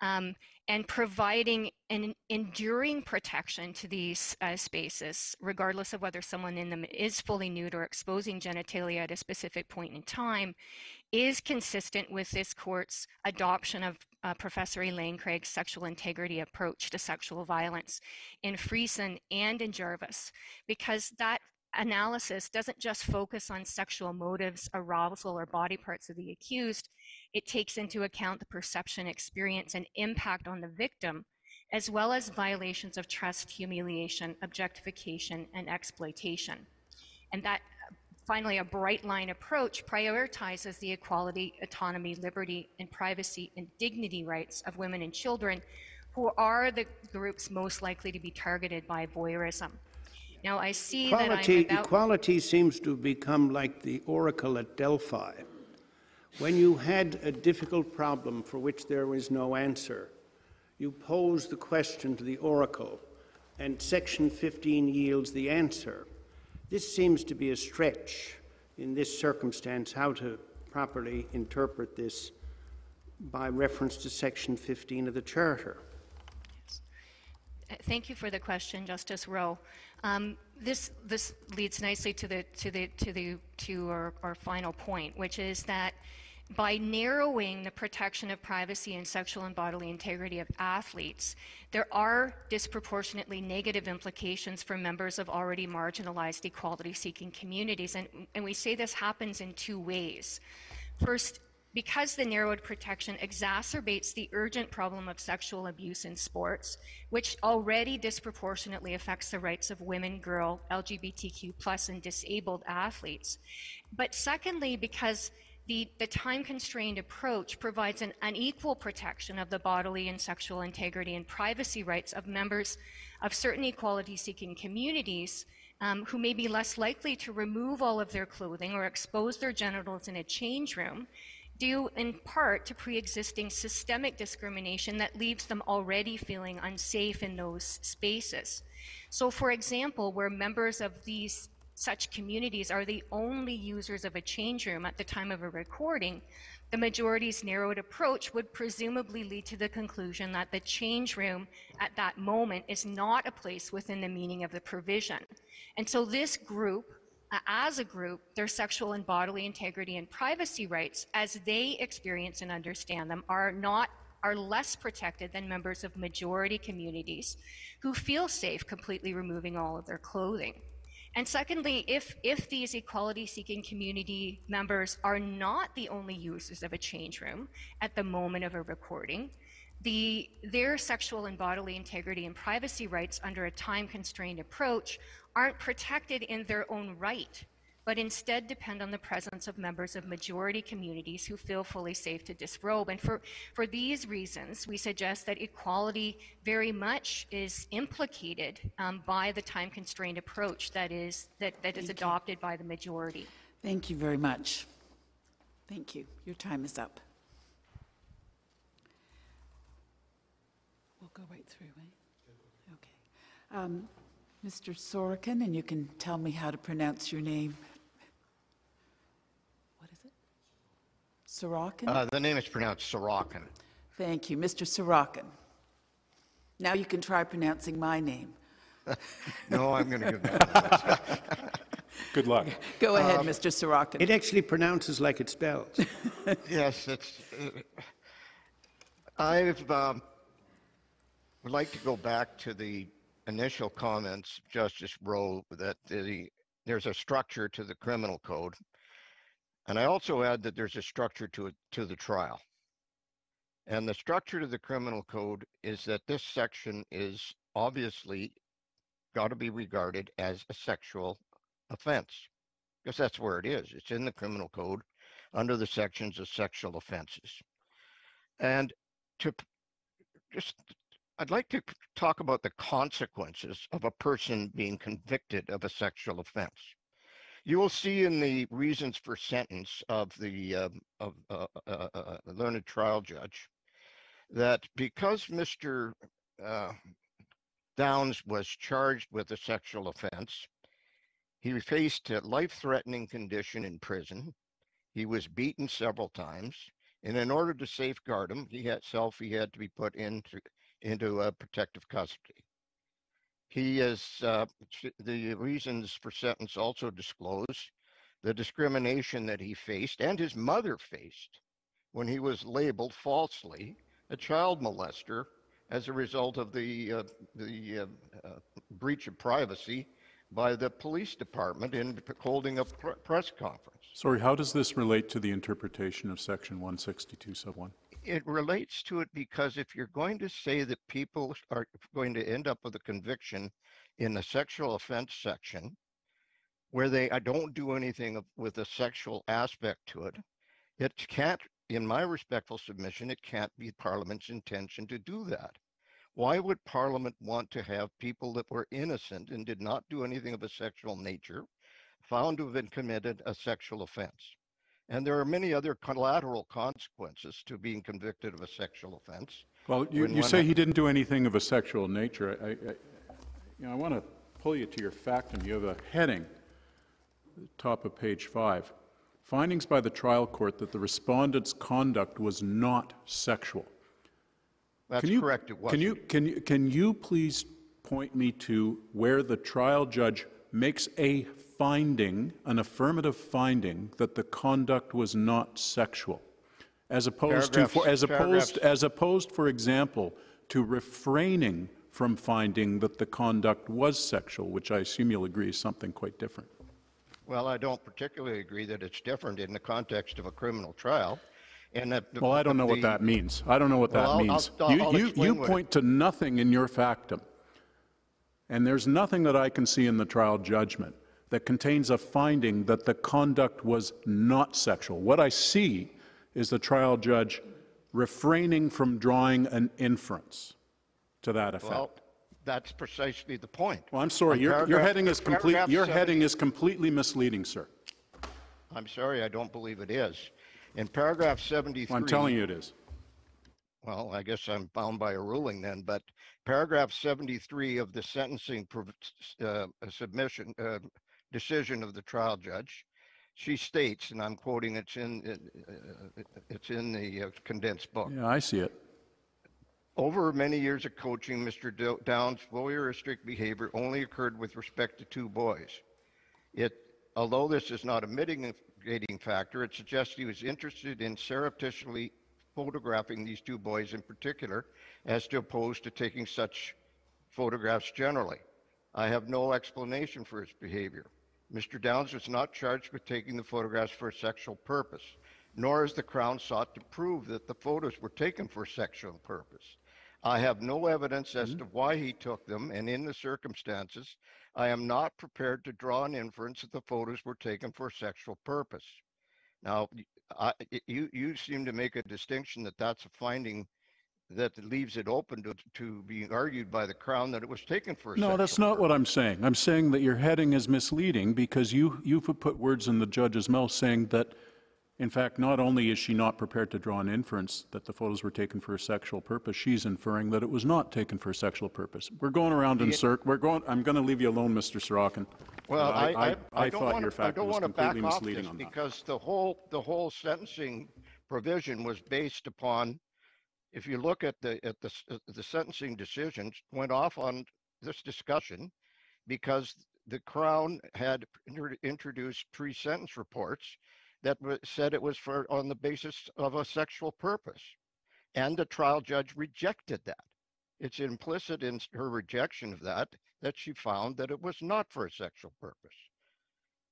um, and providing an enduring protection to these uh, spaces, regardless of whether someone in them is fully nude or exposing genitalia at a specific point in time, is consistent with this court's adoption of uh, Professor Elaine Craig's sexual integrity approach to sexual violence in Friesen and in Jarvis, because that analysis doesn't just focus on sexual motives, arousal, or body parts of the accused, it takes into account the perception, experience, and impact on the victim, as well as violations of trust, humiliation, objectification, and exploitation. And that finally, a bright line approach prioritizes the equality, autonomy, liberty, and privacy and dignity rights of women and children who are the groups most likely to be targeted by voyeurism. Now, I see Equality, that equality seems to have become like the oracle at Delphi. When you had a difficult problem for which there was no answer, you pose the question to the oracle, and Section 15 yields the answer. This seems to be a stretch in this circumstance, how to properly interpret this by reference to Section 15 of the Charter. Thank you for the question, Justice Rowe. Um, this this leads nicely to the to the to the to our, our final point, which is that by narrowing the protection of privacy and sexual and bodily integrity of athletes, there are disproportionately negative implications for members of already marginalized equality seeking communities. And, and we say this happens in two ways. First, because the narrowed protection exacerbates the urgent problem of sexual abuse in sports, which already disproportionately affects the rights of women, girl, LGBTQ, plus, and disabled athletes. But secondly, because the, the time constrained approach provides an unequal protection of the bodily and sexual integrity and privacy rights of members of certain equality seeking communities um, who may be less likely to remove all of their clothing or expose their genitals in a change room due in part to pre-existing systemic discrimination that leaves them already feeling unsafe in those spaces. So for example, where members of these such communities are the only users of a change room at the time of a recording, the majority's narrowed approach would presumably lead to the conclusion that the change room at that moment is not a place within the meaning of the provision. And so this group, Uh, as a group, their sexual and bodily integrity and privacy rights, as they experience and understand them, are not are less protected than members of majority communities who feel safe completely removing all of their clothing. And secondly, if, if these equality seeking community members are not the only users of a change room at the moment of a recording, the, their sexual and bodily integrity and privacy rights under a time constrained approach aren't protected in their own right, but instead depend on the presence of members of majority communities who feel fully safe to disrobe. And for, for these reasons, we suggest that equality very much is implicated um, by the time constrained approach that is, that, that is Thank you. adopted by the majority. Thank you very much. Thank you. Your time is up. Go right through, eh? Okay. Um, Mr. Sorokin, and you can tell me how to pronounce your name. What is it? Sorokin? Uh, the name is pronounced Sorokin. Thank you. Mr. Sorokin. Now you can try pronouncing my name. No, I'm going to give that. Good luck. Go ahead, Um, Mr. Sorokin. It actually pronounces like it spells. yes, it's. Uh, I've um, would like to go back to the initial comments, Justice Rowe, that the there's a structure to the criminal code, and I also add that there's a structure to it to the trial. And the structure to the criminal code is that this section is obviously got to be regarded as a sexual offense because that's where it is. It's in the criminal code under the sections of sexual offenses. And to just, I'd like to talk about the consequences of a person being convicted of a sexual offense. You will see in the reasons for sentence of the um, of uh, uh, uh, learned trial judge that because Mr. Uh, Downs was charged with a sexual offense, he faced a life-threatening condition in prison. He was beaten several times, and in order to safeguard him, he had self he had to be put into into uh, protective custody. He is uh, the reasons for sentence also disclose the discrimination that he faced and his mother faced when he was labeled falsely a child molester as a result of the uh, the uh, uh, breach of privacy by the police department in holding a pr- press conference. Sorry, how does this relate to the interpretation of section 162 sub 1? It relates to it because if you're going to say that people are going to end up with a conviction in the sexual offense section where they uh, don't do anything with a sexual aspect to it, it can't, in my respectful submission, it can't be Parliament's intention to do that. Why would Parliament want to have people that were innocent and did not do anything of a sexual nature found to have been committed a sexual offense? And there are many other collateral consequences to being convicted of a sexual offense. Well, you, you say he didn't do anything of a sexual nature. I, I, you know, I want to pull you to your factum. You have a heading, top of page five. Findings by the trial court that the respondent's conduct was not sexual. That's Can you- correct, it was. Can you, can you, can you please point me to where the trial judge makes a finding, an affirmative finding, that the conduct was not sexual? As opposed to, for, as opposed, as opposed, for example, to refraining from finding that the conduct was sexual, which I assume you'll agree is something quite different. Well, I don't particularly agree that it's different in the context of a criminal trial. And that. the- Well, I don't know what that means. I don't know what Well, that I'll- I'll- means. I'll- You, I'll you, you point to nothing in your factum, and there's nothing that I can see in the trial judgment that contains a finding that the conduct was not sexual. What I see is the trial judge refraining from drawing an inference to that effect. Well, that's precisely the point. Well, I'm sorry, your, your heading is complete, your 70 heading is completely misleading, sir. I'm sorry, I don't believe it is. In paragraph 73. I'm telling you it is. Well, I guess I'm bound by a ruling then, but paragraph 73 of the sentencing uh, submission, uh, decision of the trial judge, she states, and I'm quoting, it's in, uh, it's in the uh, condensed book. Yeah, I see it. Over many years of coaching, Mr. Downs' voyeuristic behavior only occurred with respect to two boys. It, although this is not a mitigating factor, it suggests he was interested in surreptitiously photographing these two boys in particular, as to opposed to taking such photographs generally. I have no explanation for his behavior. Mr. Downs was not charged with taking the photographs for a sexual purpose, nor has the Crown sought to prove that the photos were taken for a sexual purpose. I have no evidence as hmm? to why he took them, and in the circumstances, I am not prepared to draw an inference that the photos were taken for a sexual purpose. Now, I, you, you seem to make a distinction that that's a finding that leaves it open to, to being argued by the Crown that it was taken for a sexual No, that's not what I'm saying. I'm saying that your heading is misleading because you, you've put words in the judge's mouth saying that, in fact, not only is she not prepared to draw an inference that the photos were taken for a sexual purpose, she's inferring that it was not taken for a sexual purpose. We're going around in circ, we're going, I'm going to leave you alone, Mr. Sorokin. Well, But I, I, I don't thought want your to, I fact don't was want to back completely off misleading this because the whole, the whole sentencing provision was based upon, if you look at the, at the, s- uh, the sentencing decisions, went off on this discussion because the Crown had introduced pre-sentence reports that said it was for, on the basis of a sexual purpose. And the trial judge rejected that. It's implicit in her rejection of that, that she found that it was not for a sexual purpose.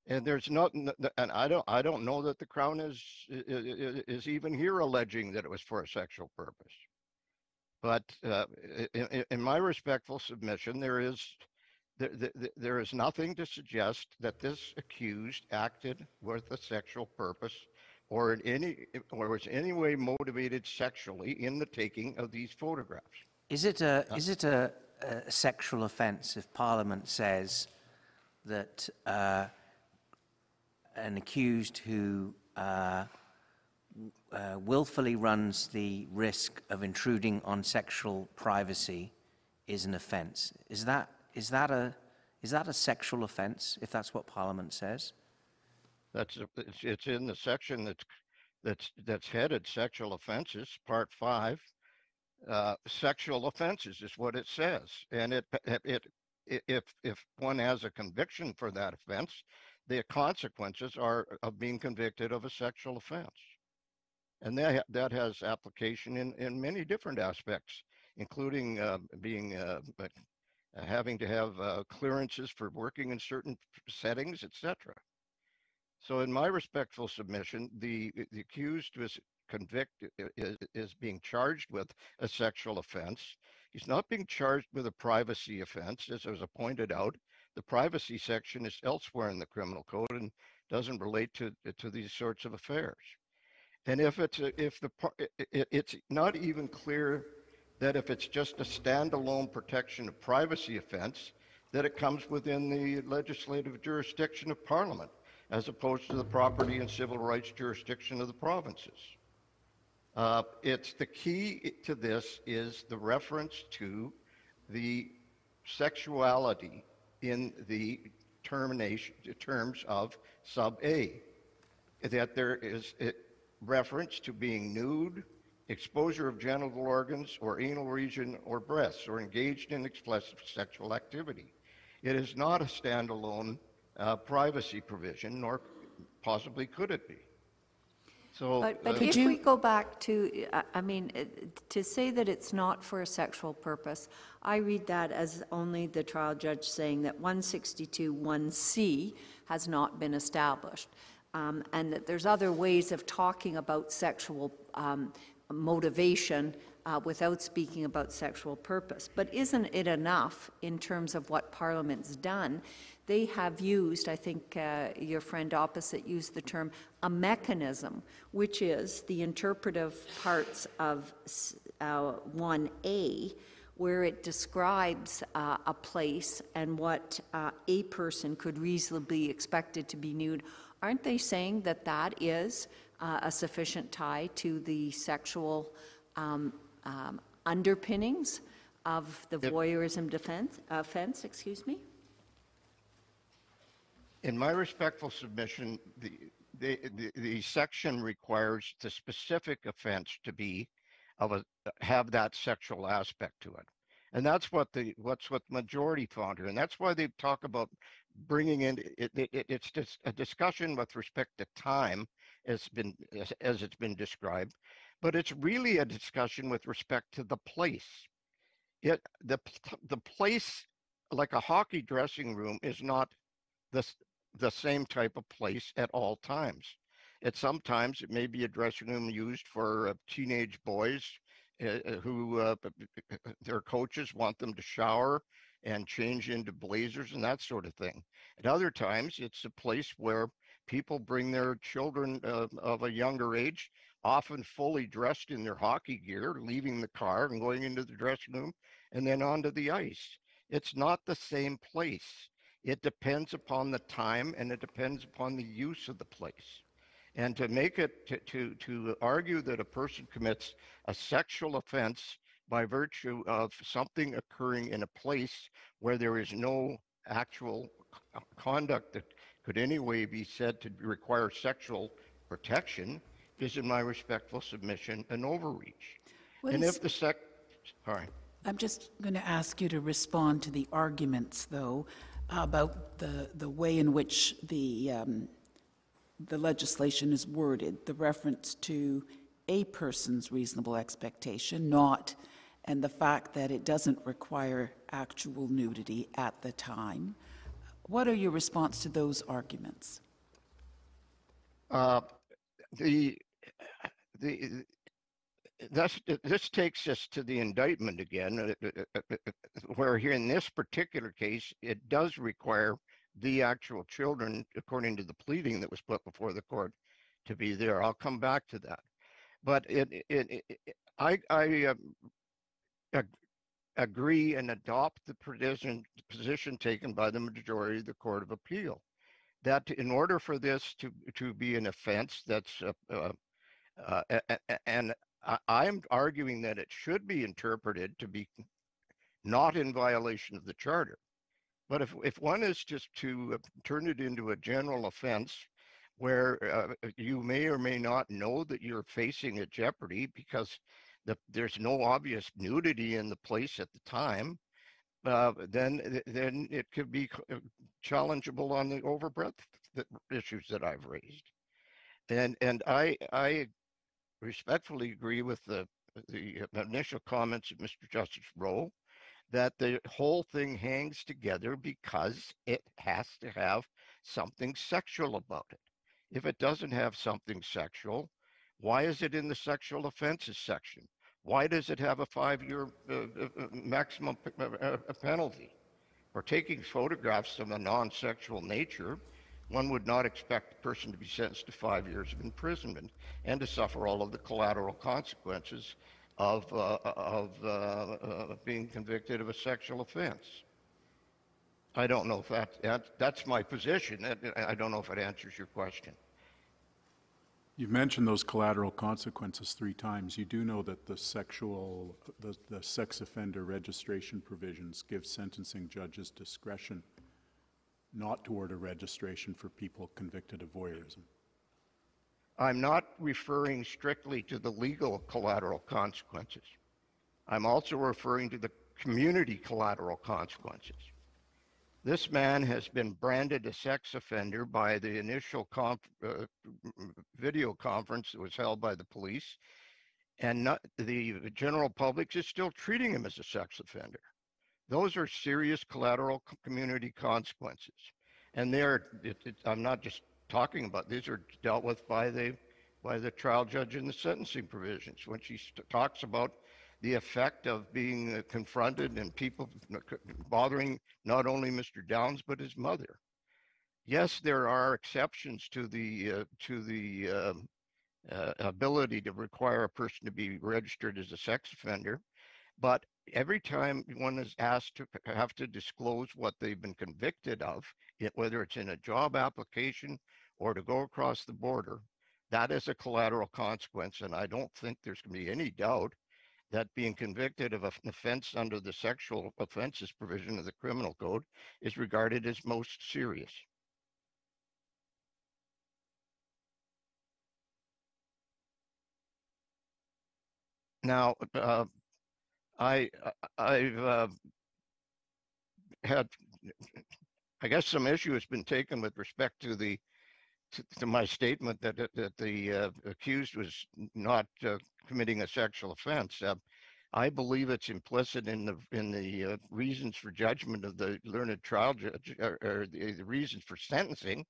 And there's not, and I don't, I don't know that the Crown is, i- i- i- is even here alleging that it was for a sexual purpose. But uh, in, in my respectful submission, there is, there, there, is nothing to suggest that this accused acted with a sexual purpose or in any, or was in any way motivated sexually in the taking of these photographs. Is it a, is it a, a sexual offence if Parliament says that uh, an accused who uh, uh, willfully runs the risk of intruding on sexual privacy is an offence? Is that, is that a, is that a sexual offence if that's what Parliament says? That's, it's, it's in the section that's, that's, that's headed sexual offenses, part five. Uh, sexual offenses is what it says. And it, it, if, if one has a conviction for that offense, the consequences are of being convicted of a sexual offense. And that, that has application in, in many different aspects, including, uh, being, uh, uh, having to have, uh, clearances for working in certain settings, etc. So in my respectful submission, the, the accused was convicted, is, is being charged with a sexual offense. He's not being charged with a privacy offense, as was pointed out. The privacy section is elsewhere in the criminal code and doesn't relate to, to these sorts of affairs. And if it's, if the, it's not even clear that if it's just a standalone protection of privacy offense, that it comes within the legislative jurisdiction of Parliament, as opposed to the property and civil rights jurisdiction of the provinces. Uh, It's, the key to this is the reference to the sexuality in the termination, terms of sub A. That there is reference to being nude, exposure of genital organs or anal region or breasts, or engaged in explicit sexual activity. It is not a standalone uh, privacy provision, nor possibly could it be. So. But, but uh, if we go back to, I- I mean, uh, to say that it's not for a sexual purpose, I read that as only the trial judge saying that 162 1C has not been established, um, and that there's other ways of talking about sexual um, motivation uh, without speaking about sexual purpose. But isn't it enough in terms of what Parliament's done? They have used, I think uh, your friend opposite used the term, a mechanism, which is the interpretive parts of uh, 1A, where it describes uh, a place and what uh, a person could reasonably be expected to be nude. Aren't they saying that that is uh, a sufficient tie to the sexual um, um, underpinnings of the It- voyeurism defense, offense, excuse me? In my respectful submission, the, the, the, the section requires the specific offense to be of a, have that sexual aspect to it. And that's what the, what's what majority found here. And that's why they talk about bringing in, it, it, it- it's just a discussion with respect to time as been, as, as it's been described. But it's really a discussion with respect to the place. It, the, the place, like a hockey dressing room is not the, the same type of place at all times. At sometimes it may be a dressing room used for uh, teenage boys uh, who uh, their coaches want them to shower and change into blazers and that sort of thing. At other times, it's a place where people bring their children uh, of a younger age, often fully dressed in their hockey gear, leaving the car and going into the dressing room and then onto the ice. It's not the same place. It depends upon the time and it depends upon the use of the place. And to make it, to, to, to argue that a person commits a sexual offense by virtue of something occurring in a place where there is no actual conduct that could anyway be said to require sexual protection is, in my respectful submission, an overreach. What and is- if the sec, sorry. I'm just going to ask you to respond to the arguments, though, about the, the way in which the, um, the legislation is worded, the reference to a person's reasonable expectation, not, and the fact that it doesn't require actual nudity at the time. What are your response to those arguments? Uh, the the that's this takes us to the indictment again, uh, uh, uh, uh, where here in this particular case, it does require the actual children, according to the pleading that was put before the court, to be there. I'll come back to that, but it, it, it, I I ag- agree and adopt the position position taken by the majority of the Court of Appeal that in order for this to to be an offense that's uh, uh, uh, and I'm arguing that it should be interpreted to be not in violation of the charter. But if if one is just to uh, turn it into a general offense where uh, you may or may not know that you're facing a jeopardy because the, there's no obvious nudity in the place at the time, uh, then then it could be uh, challengeable on the overbreadth issues that I've raised. And and I I respectfully agree with the the initial comments of Mr. Justice Rowe that the whole thing hangs together because it has to have something sexual about it. If it doesn't have something sexual, why is it in the sexual offenses section? Why does it have a five-year uh, uh, uh, maximum p- uh, uh, penalty? For taking photographs of a non-sexual nature, one would not expect a person to be sentenced to five years of imprisonment and to suffer all of the collateral consequences of, uh, of uh, uh, being convicted of a sexual offense. I don't know if that, that that's my position. I- don't know if it answers your question. You've mentioned those collateral consequences three times. You do know that the sexual, the, the sex offender registration provisions give sentencing judges discretion not to order registration for people convicted of voyeurism. I'm not referring strictly to the legal collateral consequences. I'm also referring to the community collateral consequences. This man has been branded a sex offender by the initial conf- uh, video conference that was held by the police, and not, the general public is still treating him as a sex offender. Those are serious collateral community consequences, and they're. It, it, I'm not just talking about these are dealt with by the by the trial judge in the sentencing provisions when she st- talks about the effect of being uh, confronted and people bothering not only Mr. Downs but his mother. Yes, there are exceptions to the uh, to the um, uh, ability to require a person to be registered as a sex offender, but every time one is asked to have to disclose what they've been convicted of, it, whether it's in a job application or to go across the border, that is a collateral consequence. And I don't think there's going to be any doubt that being convicted of an offense under the sexual offenses provision of the criminal code is regarded as most serious. Now, uh, I, I've uh, had, I guess some issue has been taken with respect to the, to, to my statement that, that, that the uh, accused was not uh, committing a sexual offense. Uh, I believe it's implicit in the, in the uh, reasons for judgment of the learned trial judge, or, or the, the reasons for sentencing,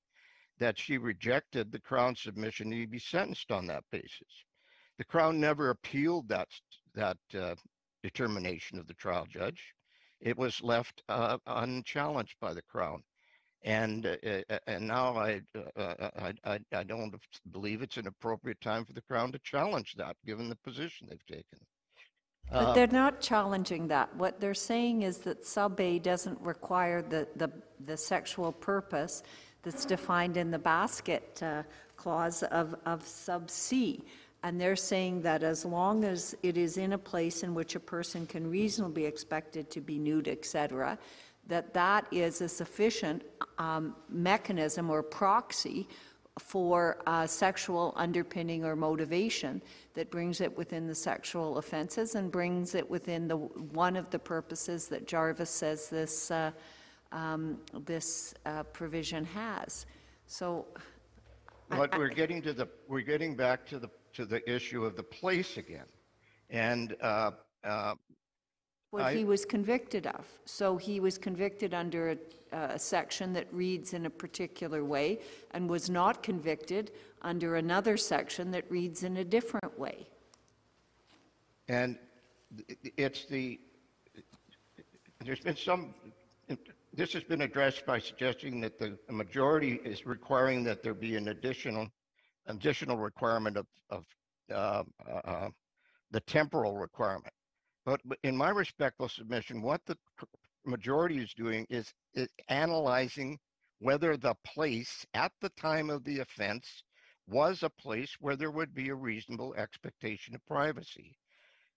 that she rejected the Crown submission to be sentenced on that basis. The Crown never appealed that, that uh, determination of the trial judge. It was left uh, unchallenged by the Crown. And, uh, uh, and now I, uh, uh, I, I, I don't believe it's an appropriate time for the Crown to challenge that, given the position they've taken. But they're not challenging that. What they're saying is that sub A doesn't require the, the, the sexual purpose that's defined in the basket uh, clause of, of sub C. And they're saying that as long as it is in a place in which a person can reasonably be expected to be nude, et cetera, that that is a sufficient um, mechanism or proxy for uh, sexual underpinning or motivation that brings it within the sexual offenses and brings it within the one of the purposes that Jarvis says this uh, um, this uh, provision has. So, But we're getting to the, we're getting back to the, to the issue of the place again. And uh, uh, what I- he was convicted of. So he was convicted under a, a section that reads in a particular way and was not convicted under another section that reads in a different way. And it's the, there's been some, this has been addressed by suggesting that the majority is requiring that there be an additional, additional requirement of, of uh, uh, the temporal requirement. But in my respectful submission, what the majority is doing is, is analyzing whether the place at the time of the offense was a place where there would be a reasonable expectation of privacy.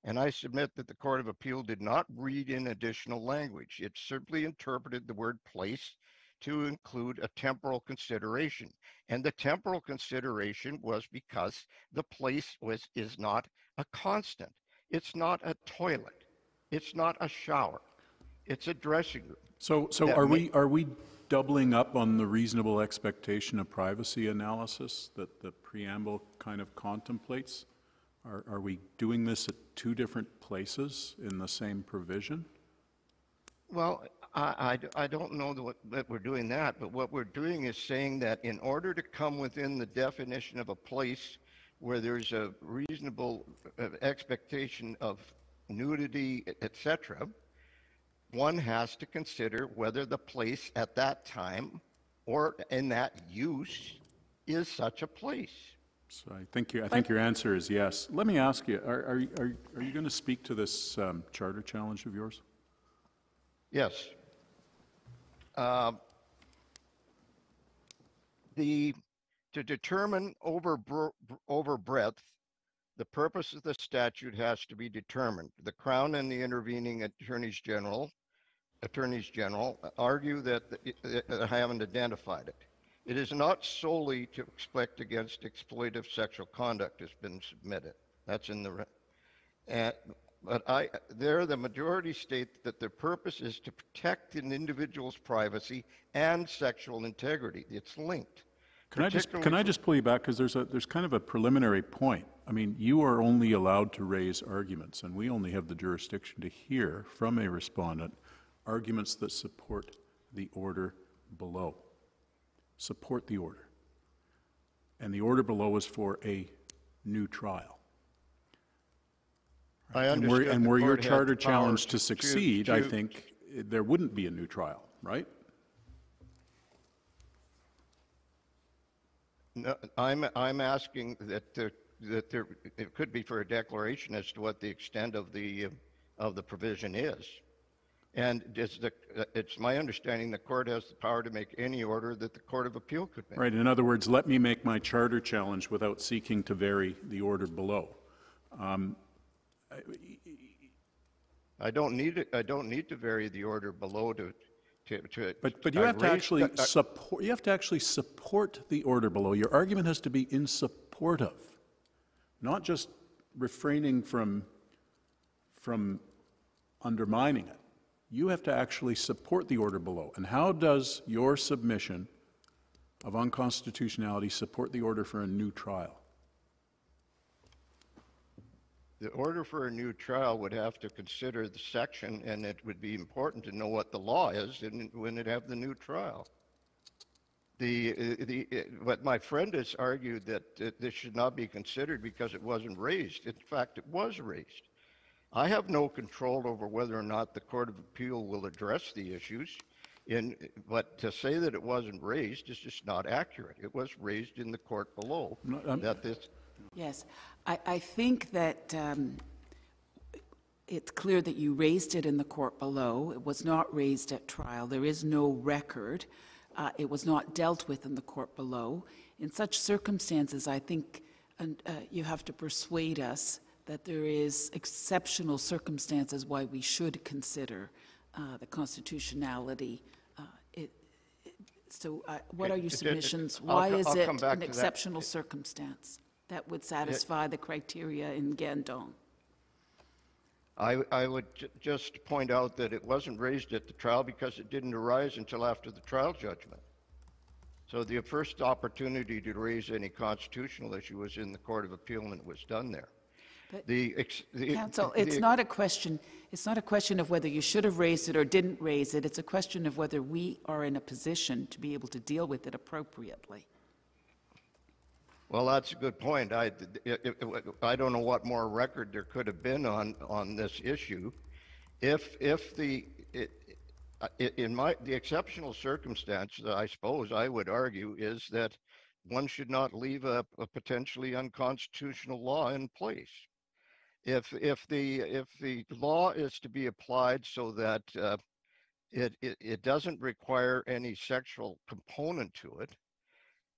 And I submit that the Court of Appeal did not read in additional language. It simply interpreted the word place to include a temporal consideration. And the temporal consideration was because the place was, is not a constant. It's not a toilet. It's not a shower. It's a dressing room. So, so are we, are we doubling up on the reasonable expectation of privacy analysis that the preamble kind of contemplates? Are, are we doing this at two different places in the same provision? Well, I, I d- I don't know that, what- that we're doing that, but what we're doing is saying that in order to come within the definition of a place where there's a reasonable uh, expectation of nudity, etc., one has to consider whether the place at that time or in that use is such a place. So I think, you- I think your answer is yes. Let me ask you, are, are, are are you going to speak to this um, charter challenge of yours? Yes. Uh, The, to determine over, over breadth, the purpose of the statute has to be determined. The Crown and the intervening attorneys general, attorneys general argue that uh, haven't identified it. It is not solely to expect against exploitive sexual conduct has been submitted. That's in the, and, but I, there, the majority state that their purpose is to protect an individual's privacy and sexual integrity. It's linked. Can I just, can I just pull you back, because there's a, there's kind of a preliminary point. I mean, you are only allowed to raise arguments, and we only have the jurisdiction to hear from a respondent arguments that support the order below. Support the order. And the order below is for a new trial. I And were, understood and the were your had charter the power challenge to succeed, I think eh, there wouldn't be a new trial, right? No, I'm, I'm asking that there, that there, it could be for a declaration as to what the extent of the, uh, of the provision is. And does the, it's my understanding the court has the power to make any order that the Court of Appeal could make. Right, in other words, let me make my charter challenge without seeking to vary the order below. I don't need it, I don't need to vary the order below to, to, to. But, but you I have to actually the- I- support, you have to actually support the order below. Your argument has to be in support of, not just refraining from, from undermining it. You have to actually support the order below. And how does your submission of unconstitutionality support the order for a new trial? The order for a new trial would have to consider the section, and it would be important to know what the law is and when it have the new trial. The, uh, the, uh, but my friend has argued that uh, this should not be considered because it wasn't raised. In fact, it was raised. I have no control over whether or not the Court of Appeal will address the issues. In, but to say that it wasn't raised is just not accurate. It was raised in the court below No, that this, Yes, I, I think that um, it's clear that you raised it in the court below. It was not raised at trial. There is no record. Uh, It was not dealt with in the court below. In such circumstances, I think and, uh, you have to persuade us that there is exceptional circumstances why we should consider uh, the constitutionality. Uh, it- it- So uh, what are your submissions? Why is it an exceptional circumstance that would satisfy the criteria in Guindon? I, I would ju- just point out that it wasn't raised at the trial because it didn't arise until after the trial judgment. So the first opportunity to raise any constitutional issue was in the Court of Appeal and it was done there. But- The, ex- the. Counsel, it's the- not a question, it's not a question of whether you should have raised it or didn't raise it. It's a question of whether we are in a position to be able to deal with it appropriately. Well, that's a good point. I, it- it- I don't know what more record there could have been on, on this issue. If, if the, it, in my, the exceptional circumstance, I suppose I would argue, is that one should not leave a, a potentially unconstitutional law in place. If, if the, if the law is to be applied so that, uh, it, it, it doesn't require any sexual component to it,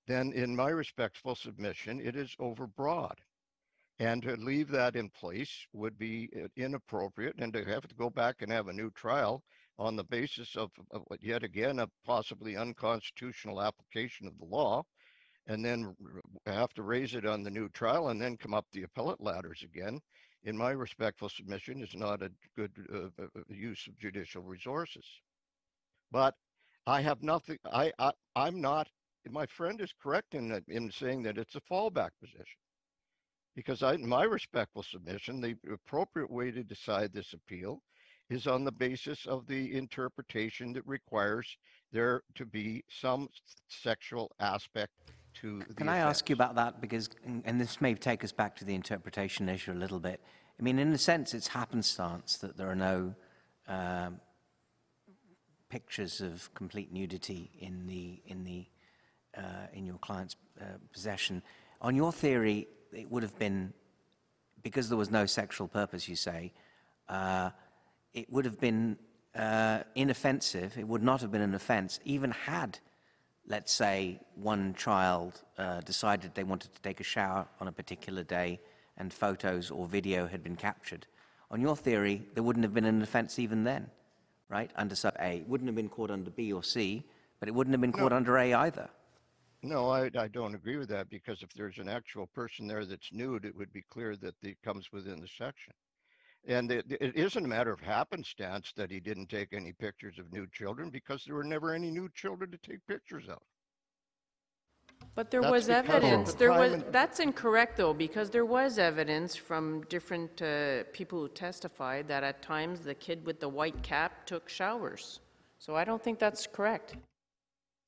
then in my respectful submission, it is overbroad. And to leave that in place would be uh, inappropriate and to have to go back and have a new trial on the basis of, of yet again, a possibly unconstitutional application of the law. And then have to raise it on the new trial and then come up the appellate ladders again. In my respectful submission is not a good uh, uh, uh, use of judicial resources. But I have nothing, I, I, I'm not my friend is correct in in saying that it's a fallback position. Because I, in my respectful submission, the appropriate way to decide this appeal is on the basis of the interpretation that requires there to be some sexual aspect to the Can I ask you about that? Because, and this may take us back to the interpretation issue a little bit. I mean, in a sense, it's happenstance that there are no um, pictures of complete nudity in the in the in your client's uh, possession. On your theory, it would have been because there was no sexual purpose. You say uh, it would have been uh, inoffensive. It would not have been an offence, even had let's say one child uh, decided they wanted to take a shower on a particular day and photos or video had been captured. On your theory, there wouldn't have been an offence even then, right? Under sub A. It wouldn't have been caught under B or C, but it wouldn't have been caught under A either. No, I, I don't agree with that because if there's an actual person there that's nude, it would be clear that it comes within the section. And it, it isn't a matter of happenstance that he didn't take any pictures of nude children because there were never any nude children to take pictures of. But there That's was because of evidence, the there time was, and- that's incorrect, though, because there was evidence from different uh, people who testified that at times the kid with the white cap took showers. So I don't think that's correct.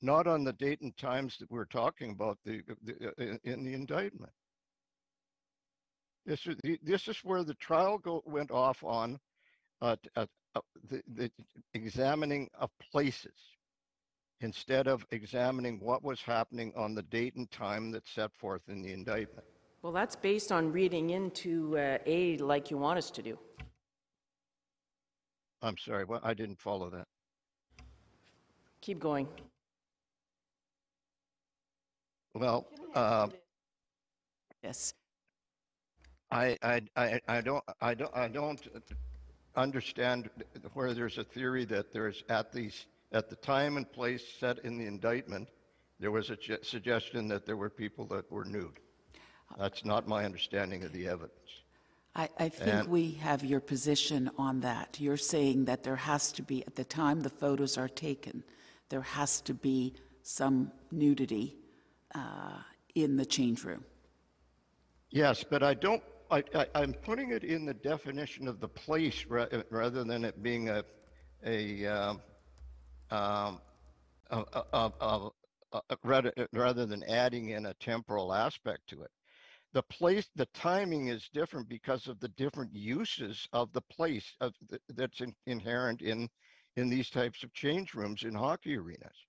Not on the date and times that we're talking about the, the, uh, in- the indictment. This is, this is where the trial go, went off on, uh, uh, uh, the, the examining of places instead of examining what was happening on the date and time that's set forth in the indictment. Well, that's based on reading into uh, A like you want us to do. I'm sorry, what, I didn't follow that. Keep going. Well, uh, Yes. I, I, I, I don't, I don't, I don't understand where there's a theory that there's at these, at the time and place set in the indictment, there was a ju- suggestion that there were people that were nude. That's not my understanding of the evidence. I, I think And- we have your position on that. You're saying that there has to be, at the time the photos are taken, there has to be some nudity uh, in the change room. Yes, but I don't, I, I'm putting it in the definition of the place ra- rather than it being a, a, um, um, a, a, a, a, rather, rather than adding in a temporal aspect to it. the place, the timing is different because of the different uses of the place of th- that's in, inherent in in these types of change rooms in hockey arenas.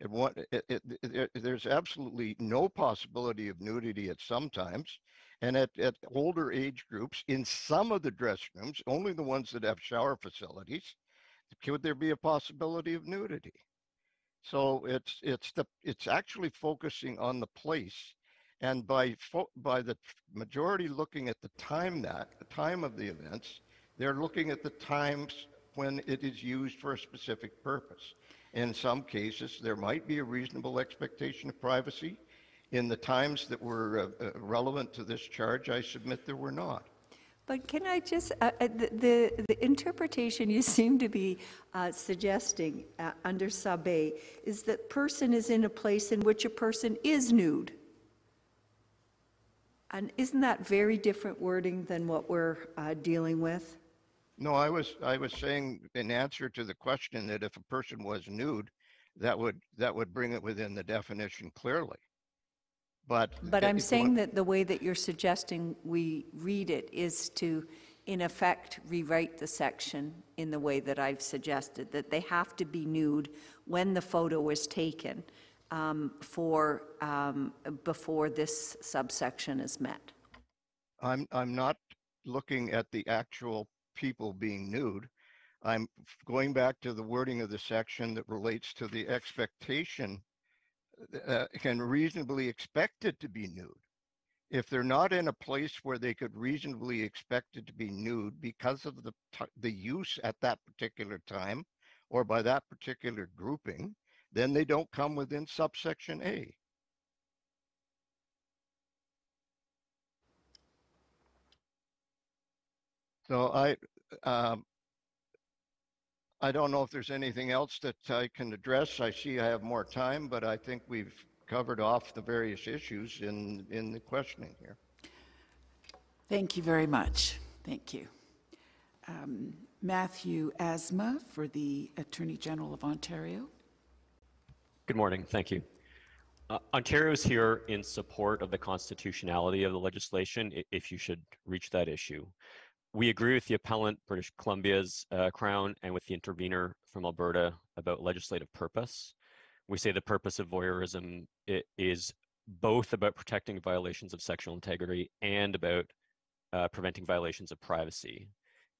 It, it, it, it, there's absolutely no possibility of nudity at some times. And at, at older age groups, in some of the dress rooms, only the ones that have shower facilities, could there be a possibility of nudity? So it's it's the it's actually focusing on the place, and by by the majority looking at the time that the time of the events, they're looking at the times when it is used for a specific purpose. In some cases, there might be a reasonable expectation of privacy. In the times that were uh, uh, relevant to this charge, I submit there were not. But can I just, uh, uh, the, the, the interpretation you seem to be uh, suggesting uh, under sub A is that person is in a place in which a person is nude. And isn't that very different wording than what we're uh, dealing with? No, I was I was saying in answer to the question that if a person was nude, that would that would bring it within the definition clearly. But But I'm saying that the way that you're suggesting we read it is to, in effect, rewrite the section in the way that I've suggested, that they have to be nude when the photo is taken um, for, um, before this subsection is met. I'm I'm not looking at the actual people being nude. I'm going back to the wording of the section that relates to the expectation uh, can reasonably expect it to be nude. If they're not in a place where they could reasonably expect it to be nude because of the the use at that particular time or by that particular grouping, then they don't come within subsection A. So I, um, I don't know if there's anything else that I can address. I see I have more time, but I think we've covered off the various issues in, in the questioning here. Thank you very much. Thank you. Um, Matthew Asma for the Attorney General of Ontario. Good morning. Thank you. Uh, Ontario is here in support of the constitutionality of the legislation if you should reach that issue. We agree with the appellant, British Columbia's uh, Crown, and with the intervener from Alberta about legislative purpose. We say the purpose of voyeurism is both about protecting violations of sexual integrity and about uh, preventing violations of privacy.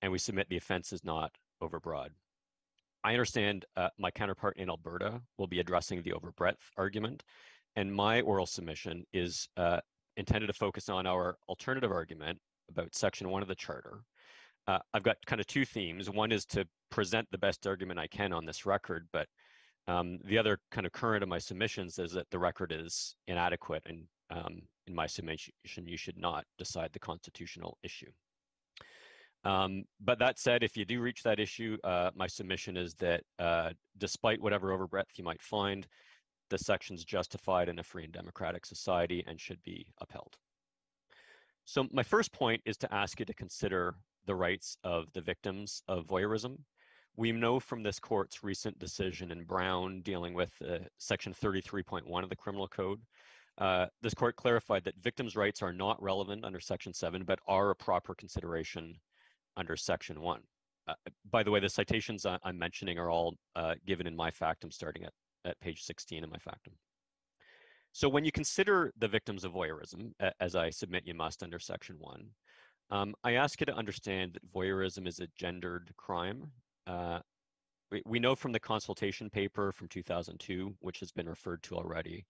And we submit the offense is not overbroad. I understand uh, my counterpart in Alberta will be addressing the overbreadth argument, and my oral submission is uh, intended to focus on our alternative argument about Section 1 of the Charter. Uh, I've got kind of two themes. One is to present the best argument I can on this record, but um, the other kind of current of my submissions is that the record is inadequate, and um, in my submission, you should not decide the constitutional issue. Um, but that said, if you do reach that issue, uh, my submission is that uh, despite whatever overbreadth you might find, the section's justified in a free and democratic society and should be upheld. So my first point is to ask you to consider the rights of the victims of voyeurism. We know from this court's recent decision in Brown dealing with uh, section 33.1 of the criminal code, uh, this court clarified that victims' rights are not relevant under section 7, but are a proper consideration under section 1. Uh, by the way, the citations I- I'm mentioning are all uh, given in my factum starting at, at page 16 in my factum. So when you consider the victims of voyeurism, as I submit you must under section 1, um, I ask you to understand that voyeurism is a gendered crime. Uh, we, we know from the consultation paper from 2002, which has been referred to already,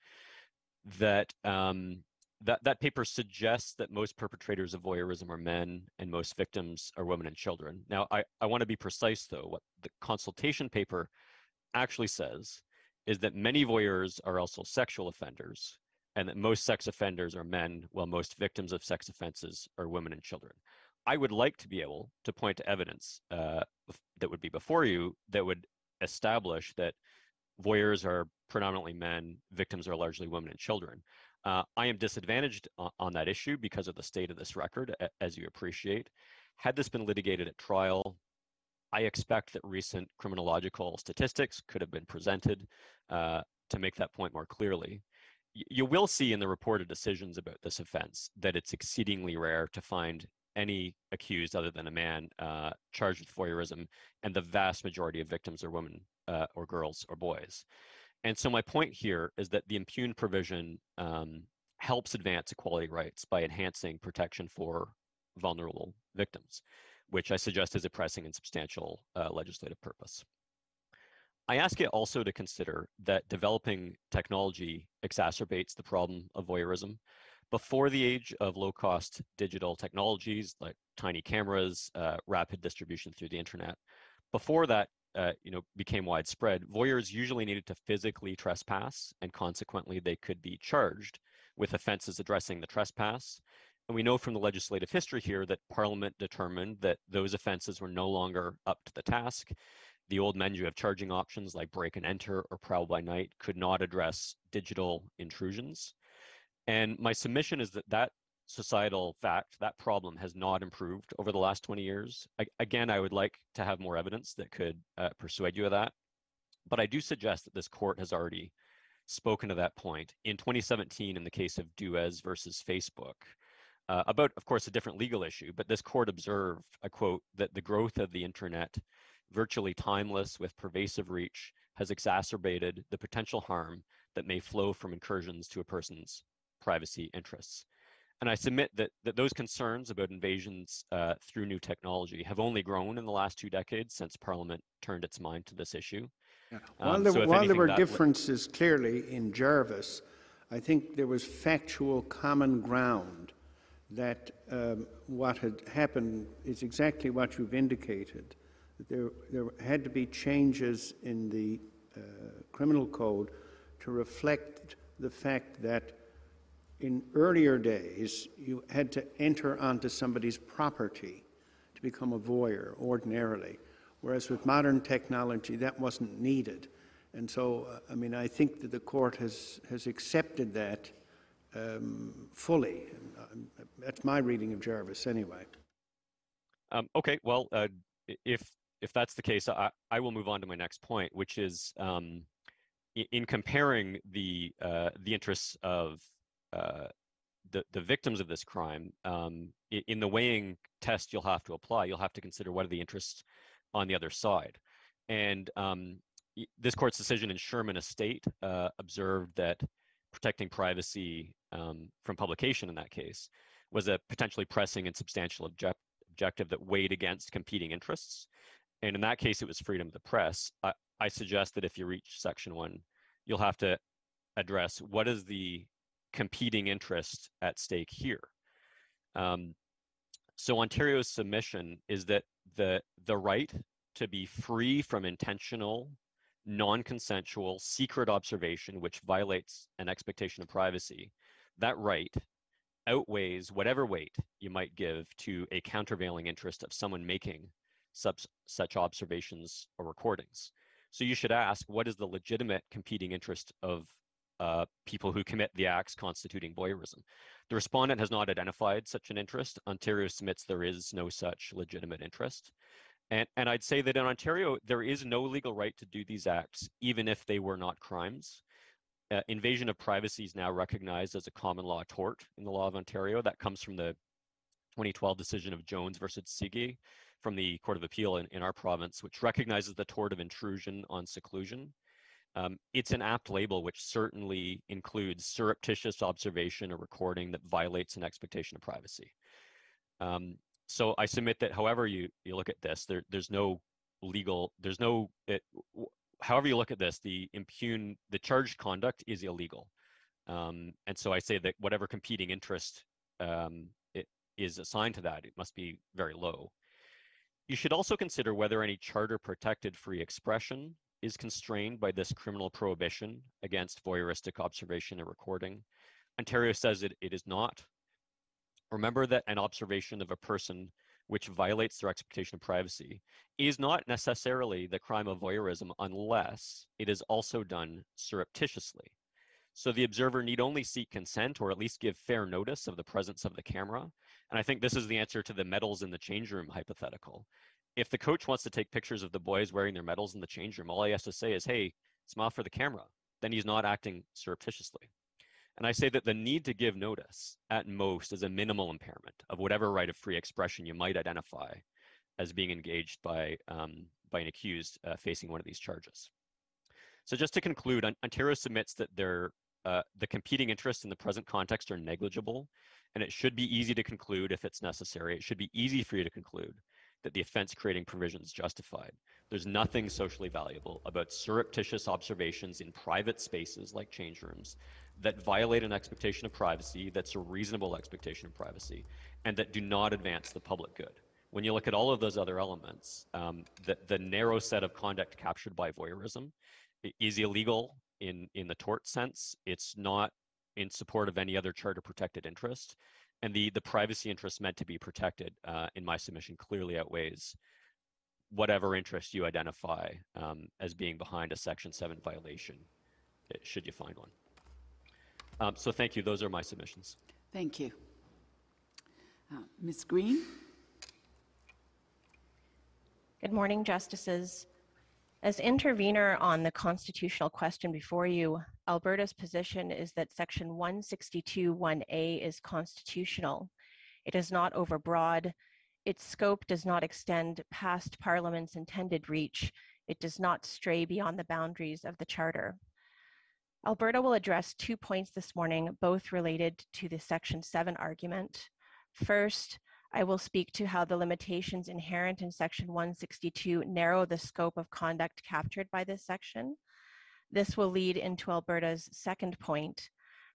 that um, that that paper suggests that most perpetrators of voyeurism are men and most victims are women and children. Now, I, I want to be precise though. What the consultation paper actually says is that many voyeurs are also sexual offenders and that most sex offenders are men while most victims of sex offenses are women and children. I would like to be able to point to evidence uh, that would be before you that would establish that voyeurs are predominantly men, victims are largely women and children. Uh, I am disadvantaged on, on, that issue because of the state of this record, as you appreciate. Had this been litigated at trial, I expect that recent criminological statistics could have been presented uh, to make that point more clearly. y- you will see in the reported decisions about this offense that it's exceedingly rare to find any accused other than a man uh, charged with voyeurism, and the vast majority of victims are women uh, or girls or boys. And so my point here is that the impugned provision um, helps advance equality rights by enhancing protection for vulnerable victims, which I suggest is a pressing and substantial uh, legislative purpose. I ask you also to consider that developing technology exacerbates the problem of voyeurism. Before the age of low cost digital technologies like tiny cameras, uh, rapid distribution through the internet, before that uh, you know, became widespread, voyeurs usually needed to physically trespass, and consequently they could be charged with offenses addressing the trespass. And we know from the legislative history here that Parliament determined that those offenses were no longer up to the task. The old menu of charging options like break and enter or prowl by night could not address digital intrusions. And my submission is that that societal fact, that problem has not improved over the last 20 years. I, again, I would like to have more evidence that could uh, persuade you of that. But I do suggest that this court has already spoken to that point. In 2017, in the case of Douez versus Facebook, uh, about, of course, a different legal issue, but this court observed, I quote, that the growth of the internet, virtually timeless with pervasive reach, has exacerbated the potential harm that may flow from incursions to a person's privacy interests. And I submit that, that those concerns about invasions uh, through new technology have only grown in the last two decades since Parliament turned its mind to this issue. Yeah. Um, While there, so while there were differences clearly in Jarvis, I think there was factual common ground that um, what had happened is exactly what you've indicated. There, there had to be changes in the uh, criminal code to reflect the fact that in earlier days, you had to enter onto somebody's property to become a voyeur ordinarily, whereas with modern technology, that wasn't needed. And so, uh, I mean, I think that the court has, has accepted that um, fully. That's my reading of Jarvis, anyway. Um, okay, well, uh, if if that's the case, I, I will move on to my next point, which is um, in comparing the uh, the interests of uh, the the victims of this crime. Um, in the weighing test you'll have to apply, you'll have to consider what are the interests on the other side, and um, this court's decision in Sherman Estate uh, observed that protecting privacy um, from publication in that case was a potentially pressing and substantial object objective that weighed against competing interests. And in that case, it was freedom of the press. I, I suggest that if you reach section one, you'll have to address what is the competing interest at stake here. Um, so Ontario's submission is that the the right to be free from intentional, non-consensual, secret observation, which violates an expectation of privacy, that right outweighs whatever weight you might give to a countervailing interest of someone making such, such observations or recordings. So you should ask, what is the legitimate competing interest of uh, people who commit the acts constituting voyeurism? The respondent has not identified such an interest. Ontario submits there is no such legitimate interest. And, and I'd say that in Ontario, there is no legal right to do these acts, even if they were not crimes. Uh, invasion of privacy is now recognized as a common law tort in the law of Ontario. That comes from the 2012 decision of Jones versus Tsige from the Court of Appeal in, in our province, which recognizes the tort of intrusion on seclusion. Um, it's an apt label which certainly includes surreptitious observation or recording that violates an expectation of privacy. Um, so I submit that however you, you look at this, there, there's no legal, there's no, it, however you look at this, the impugn, the charged conduct is illegal. Um, and so I say that whatever competing interest um, is assigned to that, it must be very low. You should also consider whether any charter protected free expression is constrained by this criminal prohibition against voyeuristic observation and recording. Ontario says it, it is not. Remember that an observation of a person which violates their expectation of privacy is not necessarily the crime of voyeurism unless it is also done surreptitiously. So the observer need only seek consent or at least give fair notice of the presence of the camera. And I think this is the answer to the medals in the change room hypothetical. If the coach wants to take pictures of the boys wearing their medals in the change room, all he has to say is, hey, smile for the camera. Then he's not acting surreptitiously. And I say that the need to give notice at most is a minimal impairment of whatever right of free expression you might identify as being engaged by, um, by an accused uh, facing one of these charges. So just to conclude, Ontario submits that there, uh, the competing interests in the present context are negligible, and it should be easy to conclude if it's necessary. It should be easy for you to conclude that the offense creating provision is justified. There's nothing socially valuable about surreptitious observations in private spaces like change rooms that violate an expectation of privacy that's a reasonable expectation of privacy and that do not advance the public good. When you look at all of those other elements, um, the, the narrow set of conduct captured by voyeurism is illegal in, in the tort sense. It's not in support of any other charter protected interest. And the, the privacy interest meant to be protected uh, in my submission clearly outweighs whatever interest you identify um, as being behind a Section 7 violation, eh, should you find one. Um, so thank you. Those are my submissions. Thank you. Uh, Ms. Green? Good morning, Justices. As intervener on the constitutional question before you, Alberta's position is that Section 162.1a is constitutional. It is not overbroad. Its scope does not extend past Parliament's intended reach. It does not stray beyond the boundaries of the Charter. Alberta will address two points this morning, both related to the Section 7 argument. First, I will speak to how the limitations inherent in Section 162 narrow the scope of conduct captured by this section. This will lead into Alberta's second point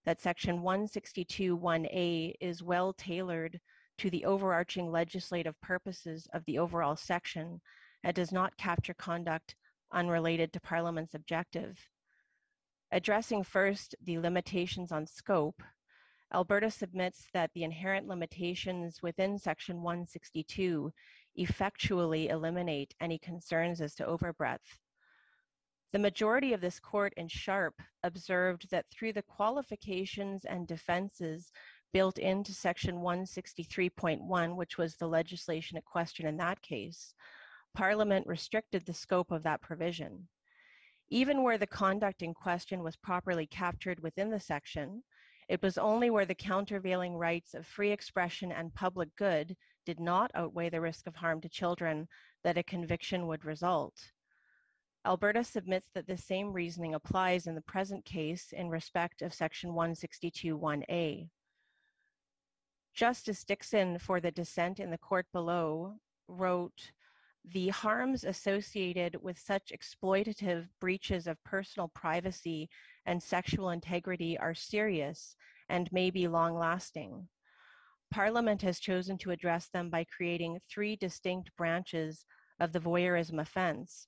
that Section 162.1a is well tailored to the overarching legislative purposes of the overall section and does not capture conduct unrelated to Parliament's objective. Addressing first the limitations on scope, Alberta submits that the inherent limitations within Section 162 effectually eliminate any concerns as to overbreadth. The majority of this court in Sharpe observed that through the qualifications and defenses built into Section 163.1, which was the legislation at question in that case, Parliament restricted the scope of that provision. Even where the conduct in question was properly captured within the section, it was only where the countervailing rights of free expression and public good did not outweigh the risk of harm to children that a conviction would result. Alberta submits that the same reasoning applies in the present case in respect of Section 162.1a. Justice Dickson, for the dissent in the court below, wrote, the harms associated with such exploitative breaches of personal privacy and sexual integrity are serious and may be long lasting. Parliament has chosen to address them by creating three distinct branches of the voyeurism offense.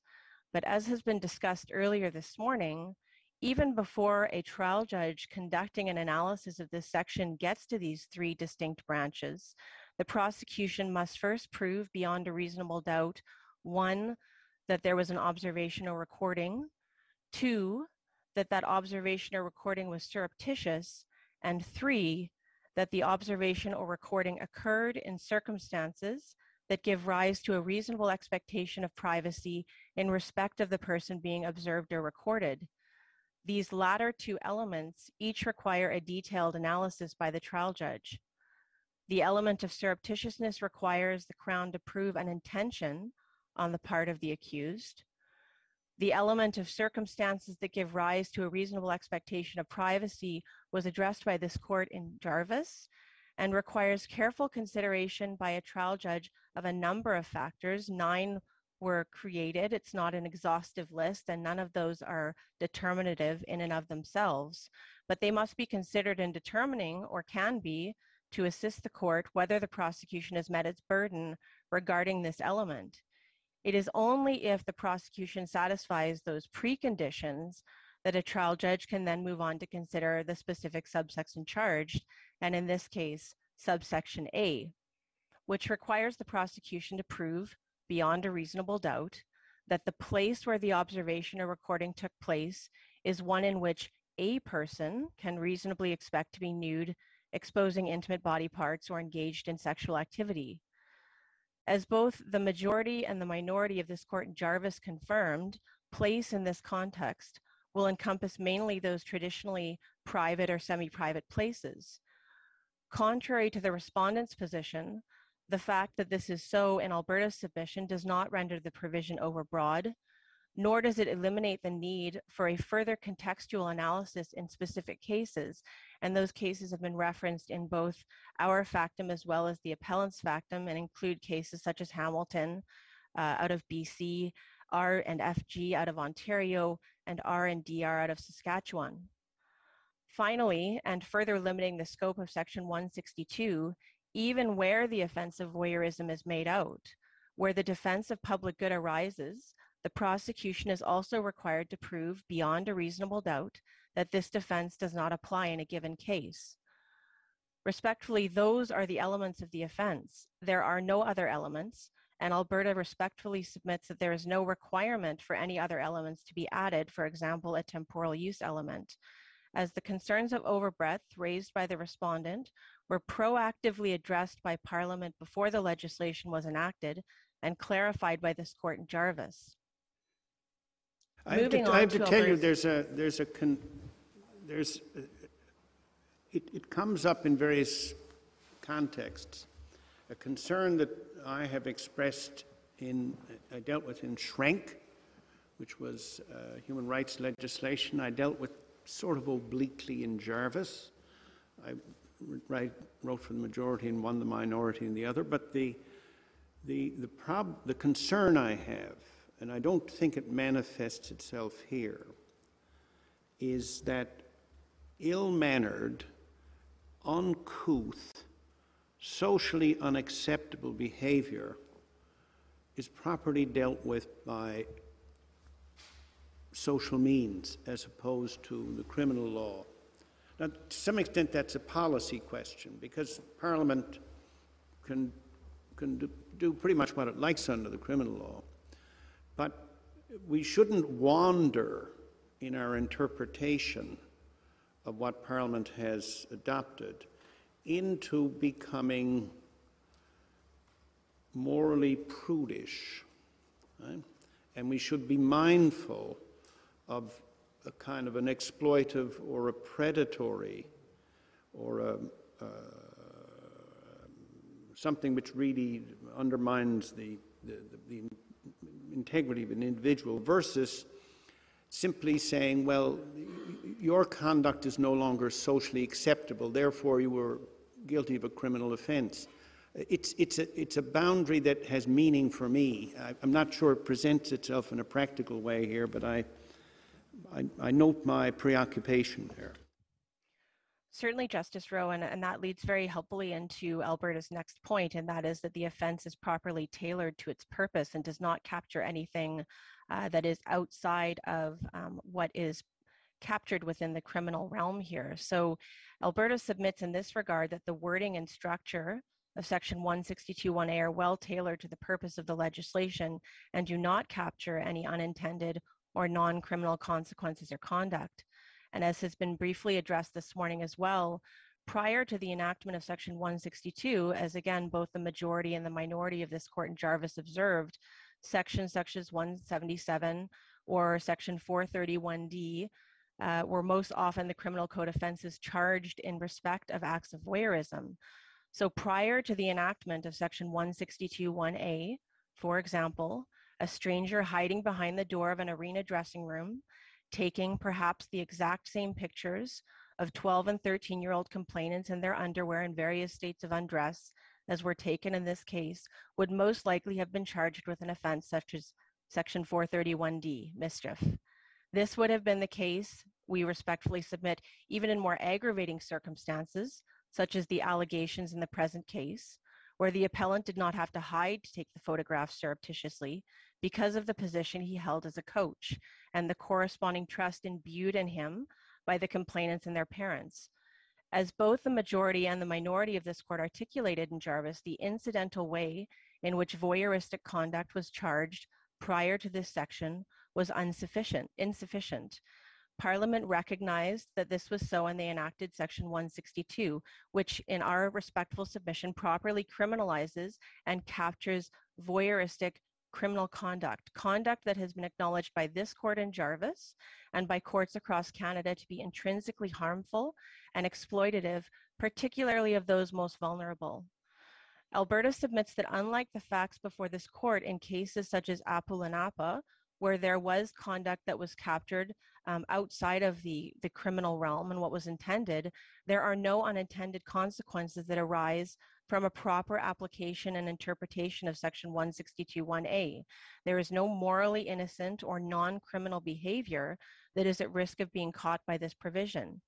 But as has been discussed earlier this morning, even before a trial judge conducting an analysis of this section gets to these three distinct branches, the prosecution must first prove beyond a reasonable doubt one, that there was an observation or recording, two, that that observation or recording was surreptitious, and three, that the observation or recording occurred in circumstances that give rise to a reasonable expectation of privacy in respect of the person being observed or recorded. These latter two elements each require a detailed analysis by the trial judge. The element of surreptitiousness requires the Crown to prove an intention on the part of the accused. The element of circumstances that give rise to a reasonable expectation of privacy was addressed by this court in Jarvis and requires careful consideration by a trial judge of a number of factors. Nine were created. It's not an exhaustive list, and none of those are determinative in and of themselves, but they must be considered in determining, or can be, to assist the court whether the prosecution has met its burden regarding this element. It is only if the prosecution satisfies those preconditions that a trial judge can then move on to consider the specific subsection charged, and in this case, subsection A, which requires the prosecution to prove beyond a reasonable doubt that the place where the observation or recording took place is one in which a person can reasonably expect to be nude exposing intimate body parts, or engaged in sexual activity. As both the majority and the minority of this court in Jarvis confirmed, place in this context will encompass mainly those traditionally private or semi-private places. Contrary to the respondent's position, the fact that this is so in Alberta's submission does not render the provision overbroad, nor does it eliminate the need for a further contextual analysis in specific cases. And those cases have been referenced in both our factum as well as the appellant's factum and include cases such as Hamilton uh, out of BC, R and FG out of Ontario, and R and DR out of Saskatchewan. Finally, and further limiting the scope of Section 162, even where the offense of voyeurism is made out, where the defense of public good arises, the prosecution is also required to prove beyond a reasonable doubt that this defense does not apply in a given case. Respectfully, those are the elements of the offense. There are no other elements, and Alberta respectfully submits that there is no requirement for any other elements to be added, for example, a temporal use element, as the concerns of overbreadth raised by the respondent were proactively addressed by Parliament before the legislation was enacted and clarified by this court in Jarvis. I have Moving to, on I have to to tell you, there's a, there's a, con, there's, uh, it, it comes up in various contexts. A concern that I have expressed in, I dealt with in Schrenk, which was uh, human rights legislation. I dealt with sort of obliquely in Jarvis. I write, wrote for the majority and one, the minority in the other. But the, the, the, prob, the concern I have, and I don't think it manifests itself here, is that ill mannered, uncouth, socially unacceptable behavior is properly dealt with by social means as opposed to the criminal law. Now, to some extent, that's a policy question because Parliament can, can do, do pretty much what it likes under the criminal law. But we shouldn't wander in our interpretation of what Parliament has adopted into becoming morally prudish. right? And we should be mindful of a kind of an exploitive or a predatory or a, uh, something which really undermines the, the, the integrity of an individual versus simply saying, well, your conduct is no longer socially acceptable, therefore you were guilty of a criminal offense. It's, it's, a, it's a boundary that has meaning for me. I, I'm not sure it presents itself in a practical way here, but I, I, I note my preoccupation there. Certainly, Justice Rowe, and, that leads very helpfully into Alberta's next point, and that is that the offense is properly tailored to its purpose and does not capture anything uh, that is outside of um, what is captured within the criminal realm here. So Alberta submits in this regard that the wording and structure of section 162.1a are well tailored to the purpose of the legislation and do not capture any unintended or non-criminal consequences or conduct. And as has been briefly addressed this morning as well, prior to the enactment of Section 162, as again both the majority and the minority of this court in Jarvis observed, section sections such as 177 or Section 431D uh, were most often the criminal code offenses charged in respect of acts of voyeurism. So prior to the enactment of Section 162.1a, for example, a stranger hiding behind the door of an arena dressing room taking perhaps the exact same pictures of 12 and 13 year old complainants in their underwear in various states of undress, as were taken in this case, would most likely have been charged with an offense such as Section 431D, mischief. This would have been the case, we respectfully submit, even in more aggravating circumstances, such as the allegations in the present case, where the appellant did not have to hide to take the photographs surreptitiously because of the position he held as a coach and the corresponding trust imbued in him by the complainants and their parents. As both the majority and the minority of this court articulated in Jarvis, the incidental way in which voyeuristic conduct was charged prior to this section was insufficient, insufficient. Parliament recognized that this was so and they enacted Section 162, which in our respectful submission properly criminalizes and captures voyeuristic criminal conduct, conduct that has been acknowledged by this court in Jarvis and by courts across Canada to be intrinsically harmful and exploitative, particularly of those most vulnerable. Alberta submits that unlike the facts before this court in cases such as Appulonappa, where there was conduct that was captured um, outside of the, the criminal realm and what was intended, there are no unintended consequences that arise from a proper application and interpretation of Section 162.1a. There is no morally innocent or non criminal behavior that is at risk of being caught by this provision.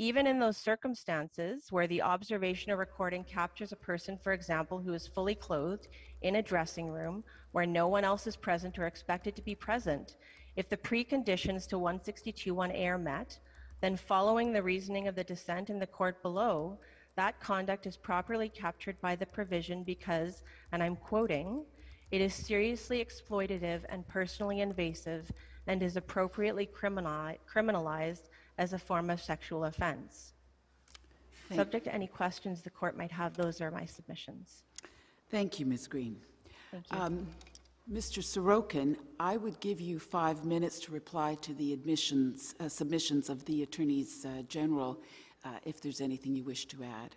Even in those circumstances where the observation or recording captures a person, for example, who is fully clothed in a dressing room where no one else is present or expected to be present, if the preconditions to 162.1a are met, then following the reasoning of the dissent in the court below, that conduct is properly captured by the provision because, and I'm quoting, it is seriously exploitative and personally invasive and is appropriately criminalized as a form of sexual offense. Thank Subject to any questions the court might have, those are my submissions. Thank you, Ms. Green. Thank you. Um, Mr. Sorokin, I would give you five minutes to reply to the admissions, uh, submissions of the attorneys uh, general, uh, if there's anything you wish to add.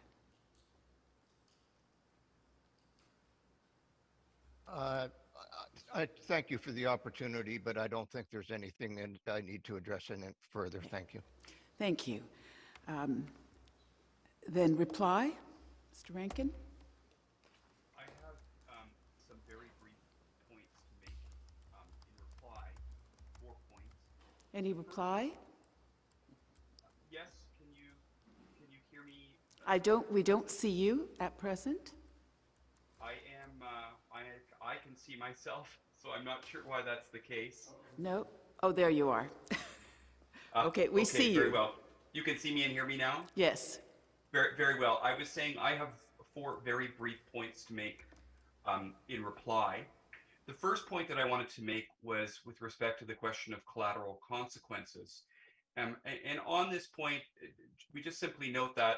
I thank you for the opportunity, but I don't think there's anything that I need to address in it further. Thank you. Thank you. Um, then reply, Mr. Rankin. I have um, some very brief points to make um, in reply. Four points. Any reply? Yes, can you can you hear me? I don't. We don't see you at present. I am. Uh, I I can see myself, so I'm not sure why that's the case. No. Oh, there you are. Uh, Okay, we see you. Very well. You can see me and hear me now. yes. Very, very well. I was saying I have four very brief points to make um, in reply. The first point that I wanted to make was with respect to the question of collateral consequences. Um, and, and on this point, we just simply note that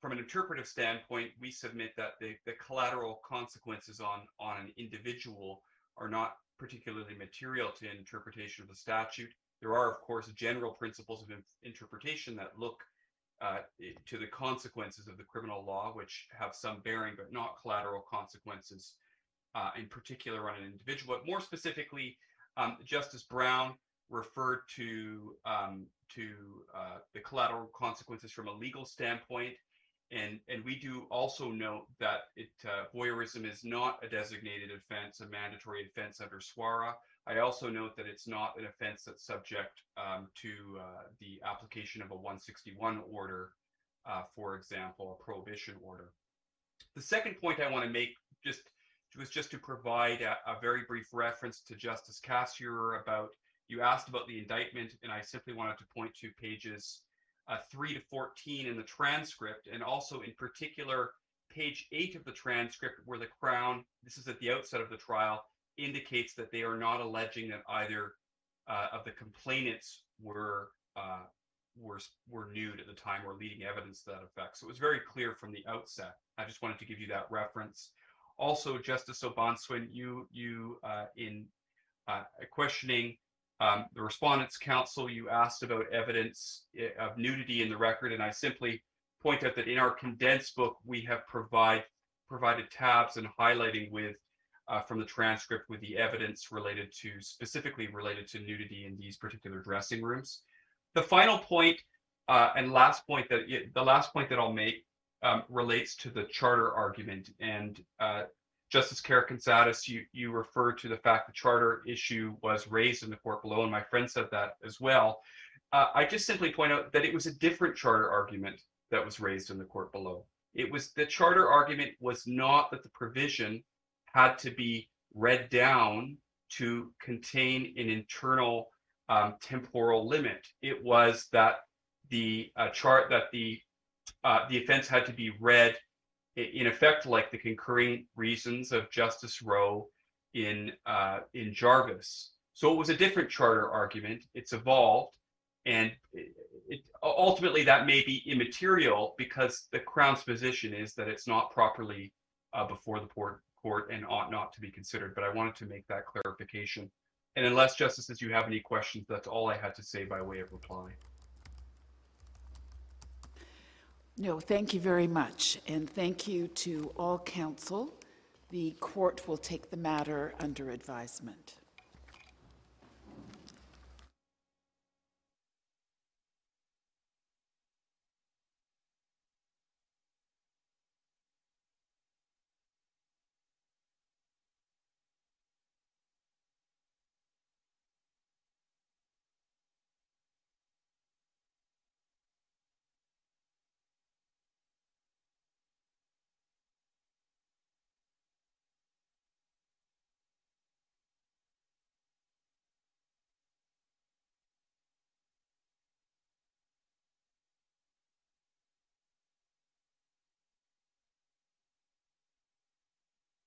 from an interpretive standpoint, we submit that the, the collateral consequences on, on an individual are not particularly material to interpretation of the statute. There are, of course, general principles of in- interpretation that look uh, to the consequences of the criminal law, which have some bearing, but not collateral consequences, uh, in particular on an individual. But more specifically, um, Justice Brown referred to um, to uh, the collateral consequences from a legal standpoint, and and we do also note that it uh, voyeurism is not a designated offense, a mandatory offense under SOIRA. I also note that it's not an offense that's subject um, to uh, the application of a 161 order, uh, for example, a prohibition order. The second point I want to make just was just to provide a, a very brief reference to Justice Kasirer about you asked about the indictment, and I simply wanted to point to pages uh, 3 to 14 in the transcript, and also in particular page 8 of the transcript, where the Crown, this is at the outset of the trial, indicates that they are not alleging that either uh, of the complainants were uh, were were nude at the time or leading evidence to that effect. So it was very clear from the outset. I just wanted to give you that reference. Also, Justice O'Bonsawin, you you uh, in uh, questioning um, the respondents' counsel, you asked about evidence eh, of nudity in the record, and I simply point out that in our condensed book we have provide provided tabs and highlighting with uh, from the transcript with the evidence related to specifically related to nudity in these particular dressing rooms. The final point uh, and last point that the last point that I'll make um, relates to the charter argument. And uh, Justice Karakatsanis, you you referred to the fact the charter issue was raised in the court below, and my friend said that as well. Uh, I just simply point out that it was a different charter argument that was raised in the court below. It was the charter argument was not that the provision had to be read down to contain an internal um, temporal limit. It was that the uh, chart that the uh, the offense had to be read in effect like the concurring reasons of Justice Rowe in uh, in Jarvis. So it was a different charter argument. It's evolved, and it, it, ultimately that may be immaterial because the Crown's position is that it's not properly uh, before the court, court and ought not to be considered, but I wanted to make that clarification. And unless, Justices, you have any questions, that's all I had to say by way of reply. No, thank you very much, and thank you to all counsel. The court will take the matter under advisement.